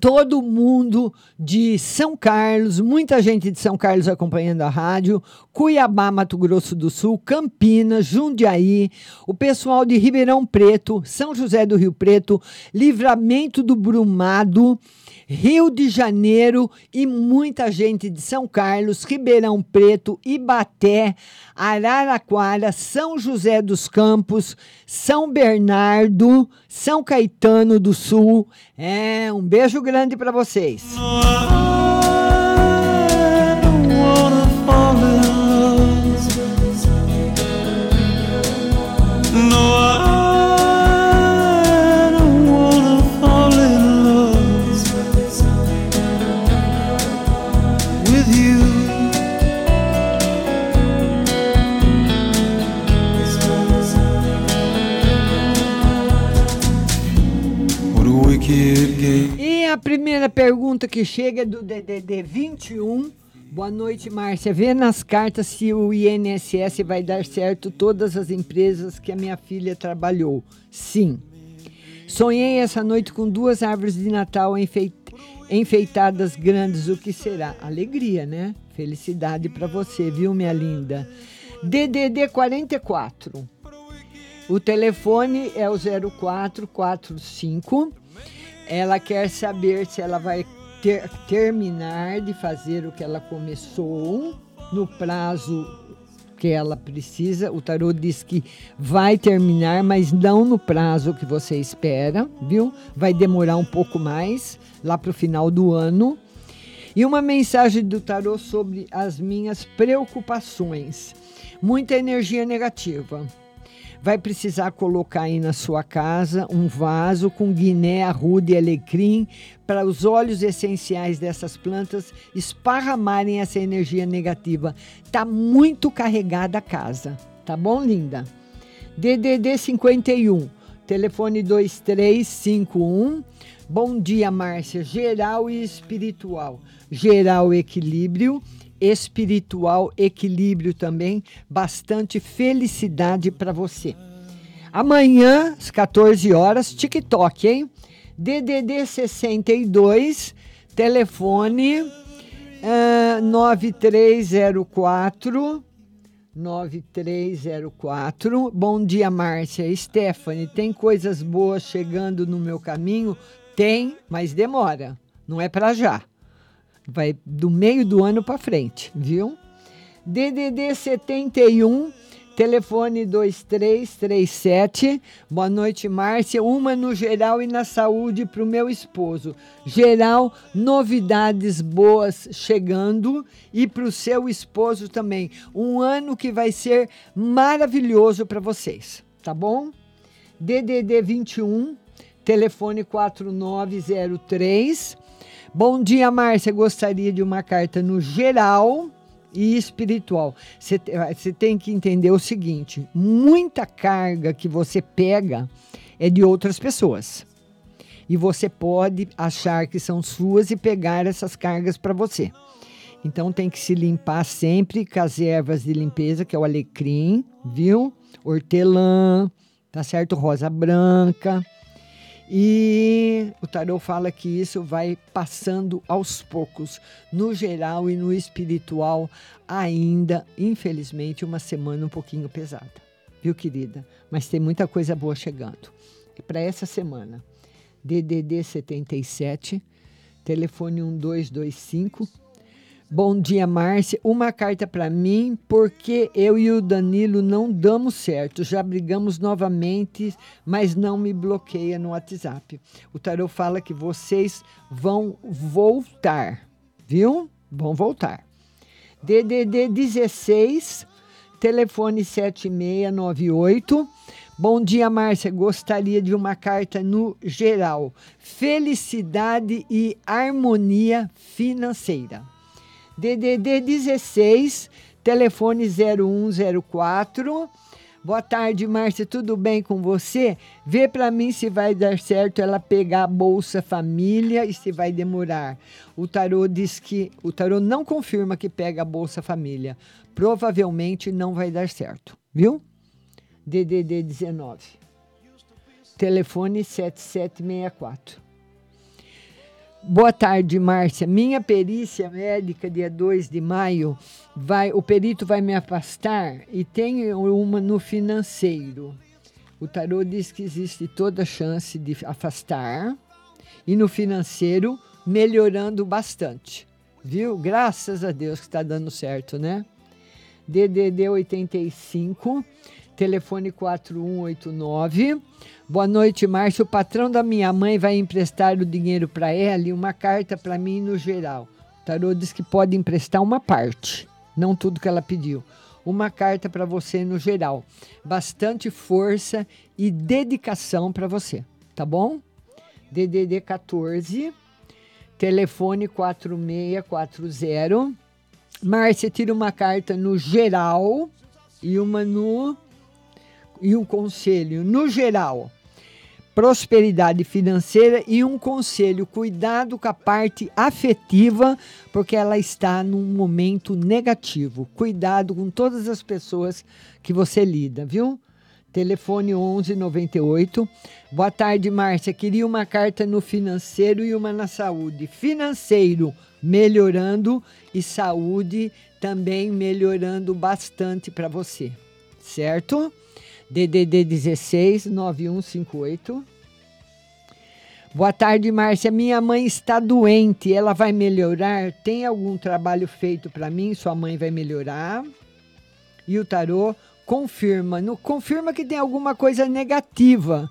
todo mundo de São Carlos, muita gente de São Carlos acompanhando a rádio, Cuiabá, Mato Grosso do Sul, Campinas, Jundiaí, o pessoal de Ribeirão Preto, São José do Rio Preto, Livramento do Brumado, Rio de Janeiro e muita gente de São Carlos, Ribeirão Preto, Ibaté, Araraquara, São José dos Campos, São Bernardo, São Caetano do Sul. É, um beijo grande para vocês. Pergunta que chega é do DDD 21. Boa noite, Márcia. Vê nas cartas se o INSS vai dar certo todas as empresas que a minha filha trabalhou. Sim. Sonhei essa noite com duas árvores de Natal enfeit- enfeitadas grandes. O que será? Alegria, né? Felicidade para você, viu, minha linda? DDD 44. O telefone é o 0445. Ela quer saber se ela vai ter- terminar de fazer o que ela começou no prazo que ela precisa. O tarô diz que vai terminar, mas não no prazo que você espera, viu? Vai demorar um pouco mais, lá para o final do ano. E uma mensagem do tarô sobre as minhas preocupações. Muita energia negativa. Vai precisar colocar aí na sua casa um vaso com guiné, arruda e alecrim para os óleos essenciais dessas plantas esparramarem essa energia negativa. Tá muito carregada a casa, tá bom, linda? DDD 51, telefone 2351. Bom dia, Márcia. Geral e espiritual. Geral equilíbrio espiritual, equilíbrio também, bastante felicidade para você. Amanhã, às 14 horas, TikTok, hein? DDD 62, telefone ah, 9304 9304. Bom dia, Márcia. Stephanie, tem coisas boas chegando no meu caminho? Tem, mas demora. Não é para já. Vai do meio do ano para frente, viu? DDD 71 Telefone 2337. Boa noite, Márcia. Uma no geral e na saúde para o meu esposo. Geral, novidades boas chegando e para o seu esposo também. Um ano que vai ser maravilhoso para vocês, tá bom? DDD 21, telefone 4903. Bom dia, Márcia. Gostaria de uma carta no geral e espiritual. Você tem que entender o seguinte: muita carga que você pega é de outras pessoas. E você pode achar que são suas e pegar essas cargas para você. Então tem que se limpar sempre com as ervas de limpeza, que é o alecrim, viu? Hortelã, tá certo? Rosa branca. E o tarô fala que isso vai passando aos poucos, no geral e no espiritual, ainda, infelizmente, uma semana um pouquinho pesada. Viu, querida? Mas tem muita coisa boa chegando. Para essa semana, DDD 77, telefone 1225 Bom dia, Márcia. Uma carta para mim, porque eu e o Danilo não damos certo. Já brigamos novamente, mas não me bloqueia no WhatsApp. O tarot fala que vocês vão voltar, viu? Vão voltar. DDD 16, telefone 7698. Bom dia, Márcia. Gostaria de uma carta no geral. Felicidade e harmonia financeira. DDD 16, telefone 0104. Boa tarde, Márcia, tudo bem com você? Vê para mim se vai dar certo ela pegar a Bolsa Família e se vai demorar. O tarô diz que o tarô não confirma que pega a Bolsa Família. Provavelmente não vai dar certo, viu? DDD 19. Telefone 7764. Boa tarde, Márcia. Minha perícia médica, dia 2 de maio, vai, o perito vai me afastar e tem uma no financeiro. O tarô diz que existe toda chance de afastar e no financeiro melhorando bastante. Viu? Graças a Deus que está dando certo, né? DDD 85 telefone 4189. Boa noite, Márcio. O patrão da minha mãe vai emprestar o dinheiro para ela e uma carta para mim no geral. O tarô diz que pode emprestar uma parte, não tudo que ela pediu. Uma carta para você no geral. Bastante força e dedicação para você, tá bom? DDD 14, telefone 4640. Márcia, tira uma carta no geral e uma no e um conselho no geral, prosperidade financeira e um conselho, cuidado com a parte afetiva, porque ela está num momento negativo. Cuidado com todas as pessoas que você lida, viu? Telefone 1198. Boa tarde, Márcia. Queria uma carta no financeiro e uma na saúde. Financeiro melhorando e saúde também melhorando bastante para você, certo? DDD 16 9158. Boa tarde, Márcia. Minha mãe está doente, ela vai melhorar? Tem algum trabalho feito para mim? Sua mãe vai melhorar? E o tarô confirma, no, confirma que tem alguma coisa negativa.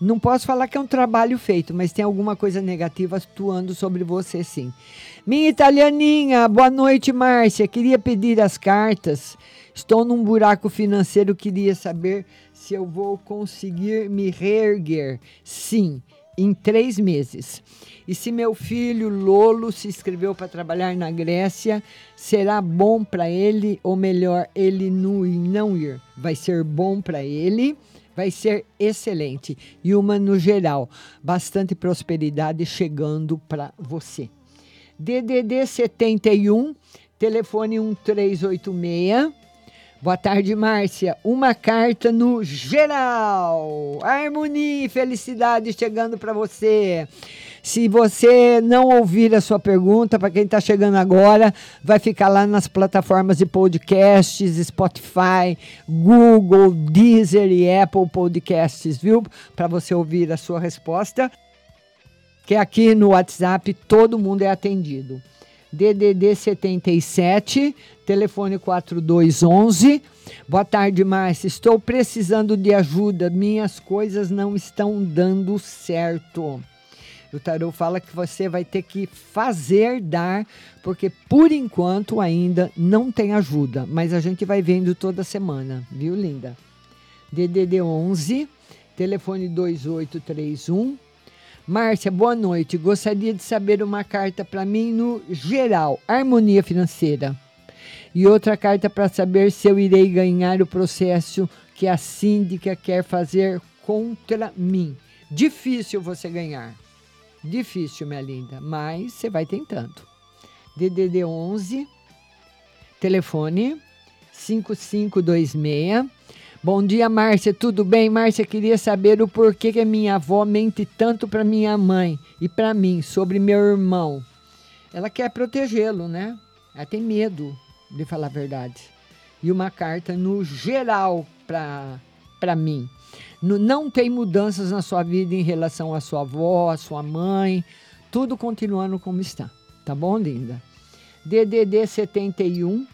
Não posso falar que é um trabalho feito, mas tem alguma coisa negativa atuando sobre você, sim. Minha italianinha, boa noite, Márcia. Queria pedir as cartas Estou num buraco financeiro, queria saber se eu vou conseguir me reerguer. Sim, em três meses. E se meu filho Lolo se inscreveu para trabalhar na Grécia, será bom para ele, ou melhor, ele não ir, não ir. Vai ser bom para ele, vai ser excelente. E uma no geral, bastante prosperidade chegando para você. DDD 71, telefone 1386 Boa tarde, Márcia. Uma carta no geral. Harmonia e felicidade chegando para você. Se você não ouvir a sua pergunta, para quem está chegando agora, vai ficar lá nas plataformas de podcasts, Spotify, Google, Deezer e Apple Podcasts, viu? Para você ouvir a sua resposta. Que aqui no WhatsApp todo mundo é atendido. DDD 77, telefone 4211. Boa tarde, Márcia. Estou precisando de ajuda. Minhas coisas não estão dando certo. O tarô fala que você vai ter que fazer dar, porque por enquanto ainda não tem ajuda, mas a gente vai vendo toda semana, viu, linda? DDD 11, telefone 2831. Márcia, boa noite. Gostaria de saber uma carta para mim no geral, harmonia financeira. E outra carta para saber se eu irei ganhar o processo que a síndica quer fazer contra mim. Difícil você ganhar. Difícil, minha linda, mas você vai tentando. DDD 11, telefone 5526. Bom dia, Márcia. Tudo bem? Márcia, queria saber o porquê que minha avó mente tanto para minha mãe e para mim sobre meu irmão. Ela quer protegê-lo, né? Ela tem medo de falar a verdade. E uma carta no geral para mim. No, não tem mudanças na sua vida em relação à sua avó, à sua mãe, tudo continuando como está. Tá bom, linda? DDD 71,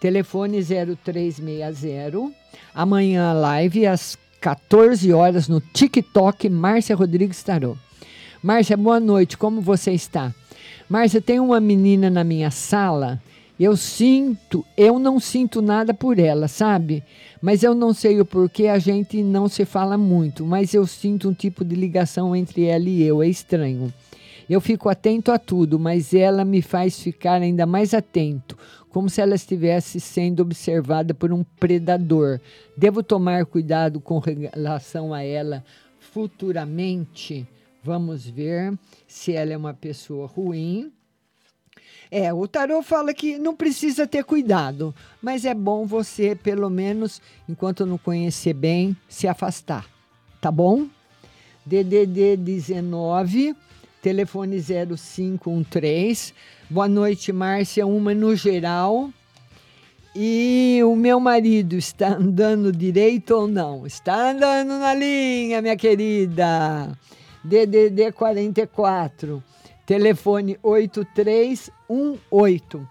telefone 0360. Amanhã live às 14 horas no TikTok Márcia Rodrigues Tarô. Márcia, boa noite. Como você está? Márcia, tem uma menina na minha sala. Eu sinto, eu não sinto nada por ela, sabe? Mas eu não sei o porquê, a gente não se fala muito, mas eu sinto um tipo de ligação entre ela e eu, é estranho. Eu fico atento a tudo, mas ela me faz ficar ainda mais atento, como se ela estivesse sendo observada por um predador. Devo tomar cuidado com relação a ela futuramente? Vamos ver se ela é uma pessoa ruim é, o tarô fala que não precisa ter cuidado, mas é bom você, pelo menos, enquanto não conhecer bem, se afastar. Tá bom? DDD 19, telefone 0513. Boa noite, Márcia. Uma no geral. E o meu marido está andando direito ou não? Está andando na linha, minha querida. DDD 44. Telefone 8318.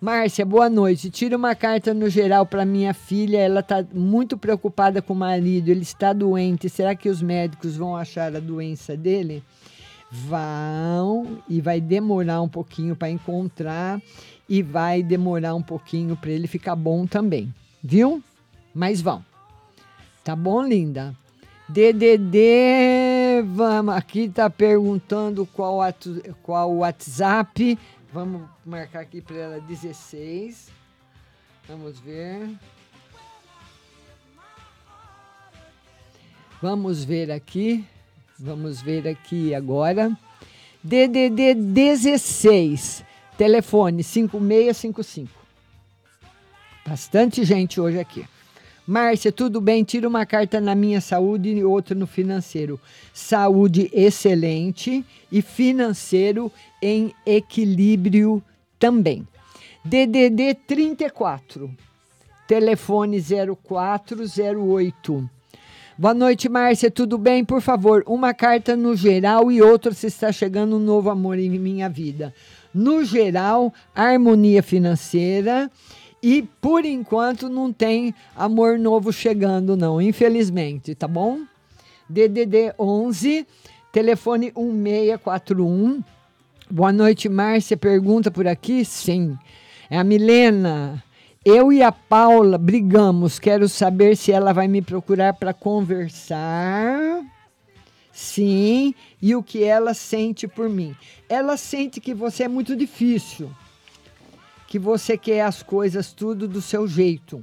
Márcia, boa noite. Tira uma carta no geral para minha filha. Ela está muito preocupada com o marido. Ele está doente. Será que os médicos vão achar a doença dele? Vão e vai demorar um pouquinho para encontrar e vai demorar um pouquinho para ele ficar bom também, viu? Mas vão. Tá bom, linda? DDD, vamos, aqui está perguntando qual, qual o WhatsApp. Vamos marcar aqui para ela 16. Vamos ver. Vamos ver aqui. Vamos ver aqui agora. DDD 16, telefone 5655. Bastante gente hoje aqui. Márcia, tudo bem? Tira uma carta na minha saúde e outra no financeiro. Saúde excelente e financeiro em equilíbrio também. DDD 34, telefone 0408. Boa noite, Márcia. Tudo bem? Por favor, uma carta no geral e outra se está chegando um novo amor em minha vida. No geral, harmonia financeira e por enquanto não tem amor novo chegando, não, infelizmente, tá bom? DDD 11, telefone 1641. Boa noite, Márcia. Pergunta por aqui? Sim. É a Milena. Eu e a Paula brigamos. Quero saber se ela vai me procurar para conversar. Sim. E o que ela sente por mim. Ela sente que você é muito difícil que você quer as coisas tudo do seu jeito.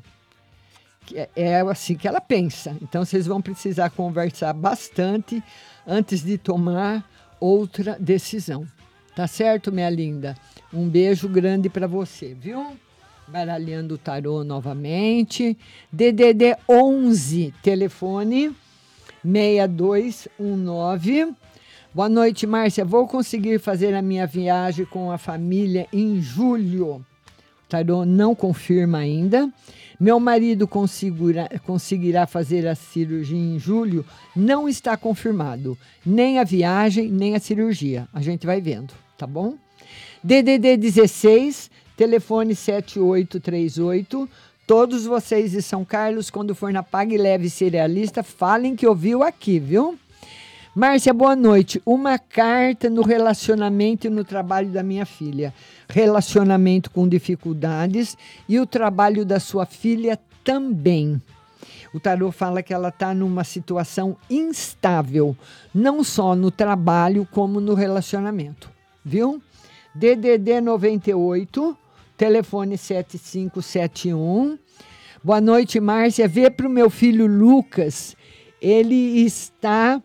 É, é assim que ela pensa. Então vocês vão precisar conversar bastante antes de tomar outra decisão. Tá certo, minha linda? Um beijo grande para você, viu? Baralhando o tarô novamente. DDD 11, telefone 6219. Boa noite, Márcia. Vou conseguir fazer a minha viagem com a família em julho. O tarô não confirma ainda. Meu marido conseguirá, fazer a cirurgia em julho? Não está confirmado. Nem a viagem, nem a cirurgia. A gente vai vendo, tá bom? DDD 16, telefone 7838. Todos vocês de São Carlos, quando for na Pague Leve Cerealista, falem que ouviu aqui, viu? Márcia, boa noite. Uma carta no relacionamento e no trabalho da minha filha. Relacionamento com dificuldades e o trabalho da sua filha também. O tarô fala que ela está numa situação instável, não só no trabalho, como no relacionamento. Viu? DDD 98, telefone 7571. Boa noite, Márcia. Vê para o meu filho Lucas. Ele está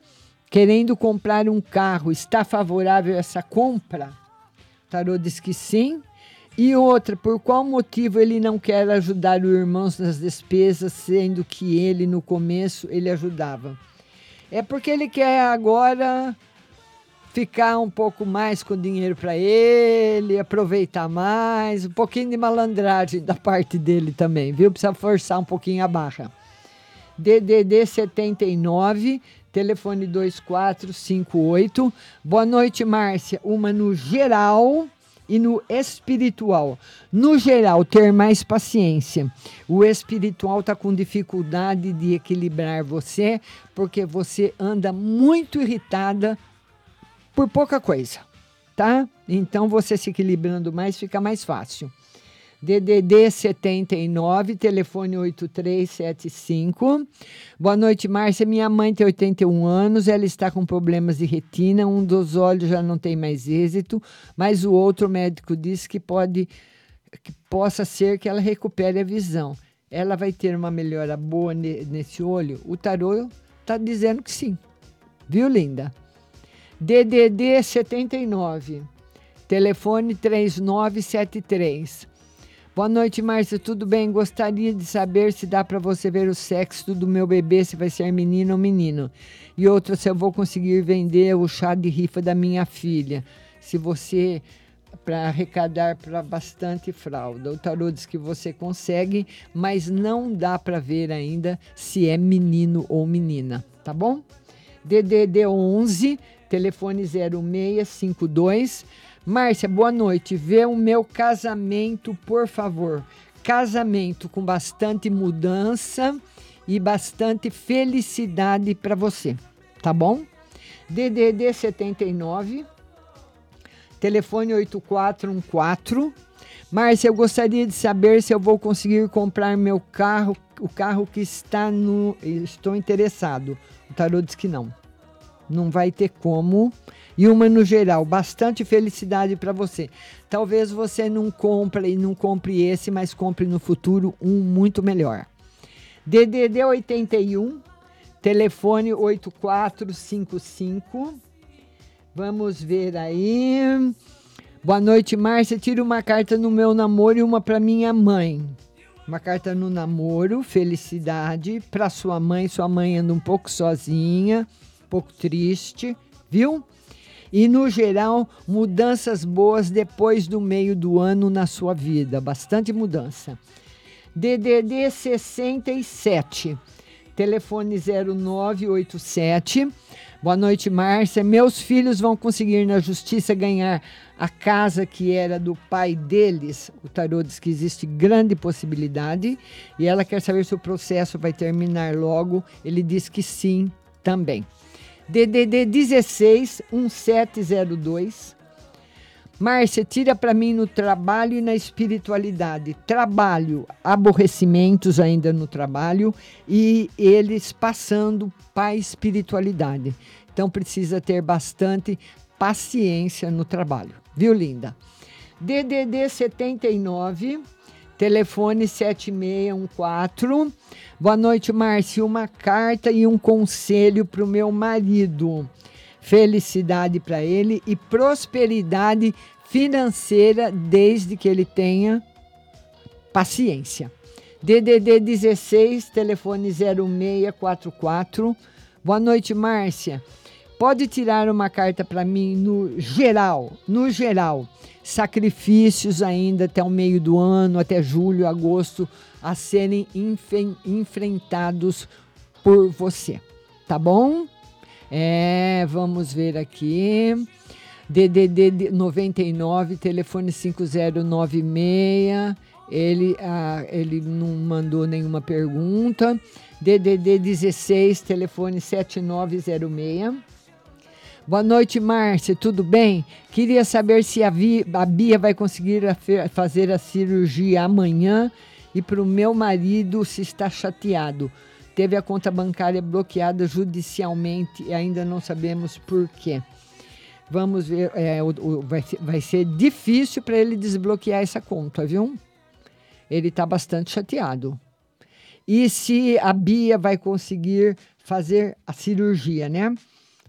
querendo comprar um carro, está favorável essa compra? O tarô diz que sim. E outra, por qual motivo ele não quer ajudar o irmão nas despesas, sendo que ele no começo ele ajudava? É porque ele quer agora ficar um pouco mais com dinheiro para ele, aproveitar mais, um pouquinho de malandragem da parte dele também, viu? Precisa forçar um pouquinho a barra. DDD 79 telefone 2458. Boa noite, Márcia. Uma no geral e no espiritual. No geral, ter mais paciência. O espiritual está com dificuldade de equilibrar você, porque você anda muito irritada por pouca coisa, tá? Então, você se equilibrando mais fica mais fácil. DDD 79, telefone 8375. Boa noite, Márcia. Minha mãe tem 81 anos, ela está com problemas de retina, um dos olhos já não tem mais êxito, mas o outro médico disse que pode que possa ser que ela recupere a visão. Ela vai ter uma melhora boa nesse olho? O tarô está dizendo que sim. Viu, linda? DDD 79, telefone 3973. Boa noite, Márcia. Tudo bem? Gostaria de saber se dá para você ver o sexo do meu bebê, se vai ser menino ou menino. E outra, se eu vou conseguir vender o chá de rifa da minha filha. Se você para arrecadar para bastante fralda. O tarô diz que você consegue, mas não dá para ver ainda se é menino ou menina, tá bom? DDD 11, telefone 0652 Márcia, boa noite. Vê o meu casamento, por favor. Casamento com bastante mudança e bastante felicidade para você, tá bom? DDD 79, telefone 8414. Márcia, eu gostaria de saber se eu vou conseguir comprar meu carro, o carro que está no. Estou interessado. O tarô diz que não. Não vai ter como e uma no geral. Bastante felicidade para você. Talvez você não compre e não compre esse, mas compre no futuro um muito melhor. DDD 81, telefone 8455. Vamos ver aí. Boa noite, Márcia. Tira uma carta no meu namoro e uma para minha mãe. Uma carta no namoro, felicidade para sua mãe. Sua mãe anda um pouco sozinha, pouco triste, viu? e, no geral, mudanças boas depois do meio do ano na sua vida. Bastante mudança. DDD 67, telefone 0987. Boa noite, Márcia. Meus filhos vão conseguir na justiça ganhar a casa que era do pai deles. O tarô diz que existe grande possibilidade e ela quer saber se o processo vai terminar logo. Ele diz que sim também. DDD 16 1702. Márcia, tira para mim no trabalho e na espiritualidade. Trabalho, aborrecimentos ainda no trabalho e eles passando para a espiritualidade. Então precisa ter bastante paciência no trabalho. Viu, linda? DDD 79 Telefone 7614. Boa noite, Márcia. Uma carta e um conselho para o meu marido. Felicidade para ele e prosperidade financeira desde que ele tenha paciência. DDD 16, telefone 0644. Boa noite, Márcia. Pode tirar uma carta para mim no geral, no geral. Sacrifícios ainda até o meio do ano, até julho, agosto, a serem enfrentados por você. Tá bom? É, vamos ver aqui. DDD de- 99, telefone 5096. Ele, ah, ele não mandou nenhuma pergunta. DDD 16, telefone 7906. Boa noite, Márcia. Tudo bem? Queria saber se a, Vi- a Bia vai conseguir a fazer a cirurgia amanhã e para o meu marido se está chateado. Teve a conta bancária bloqueada judicialmente e ainda não sabemos por quê. Vamos ver, é, o- o- vai, ser, vai ser difícil para ele desbloquear essa conta, viu? Ele está bastante chateado. E se a Bia vai conseguir fazer a cirurgia, né?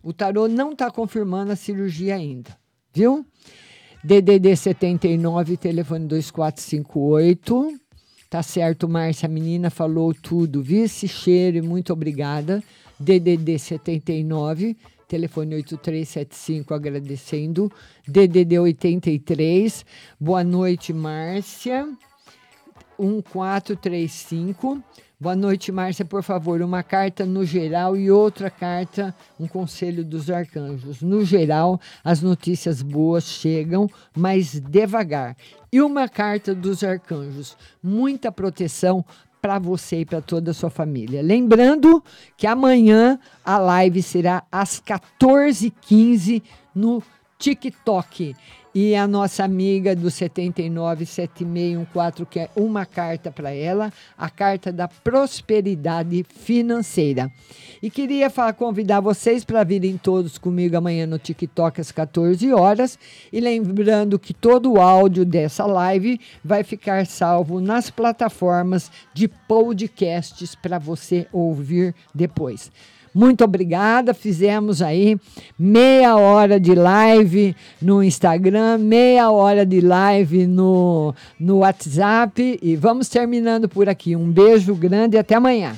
O tarô não está confirmando a cirurgia ainda, viu? DDD 79, telefone 2458. Tá certo, Márcia, a menina falou tudo. Vice cheiro, muito obrigada. DDD 79, telefone 8375, agradecendo. DDD 83, boa noite, Márcia. 1435. Boa noite, Márcia. Por favor, uma carta no geral e outra carta, um conselho dos arcanjos. No geral, as notícias boas chegam, mas devagar. E uma carta dos arcanjos. Muita proteção para você e para toda a sua família. Lembrando que amanhã a live será às 14h15 no TikTok. E a nossa amiga do 797614 quer uma carta para ela, a carta da prosperidade financeira. E queria falar, convidar vocês para virem todos comigo amanhã no TikTok às 14 horas. E lembrando que todo o áudio dessa live vai ficar salvo nas plataformas de podcasts para você ouvir depois. Muito obrigada. Fizemos aí meia hora de live no Instagram, meia hora de live no, no WhatsApp. E vamos terminando por aqui. Um beijo grande e até amanhã.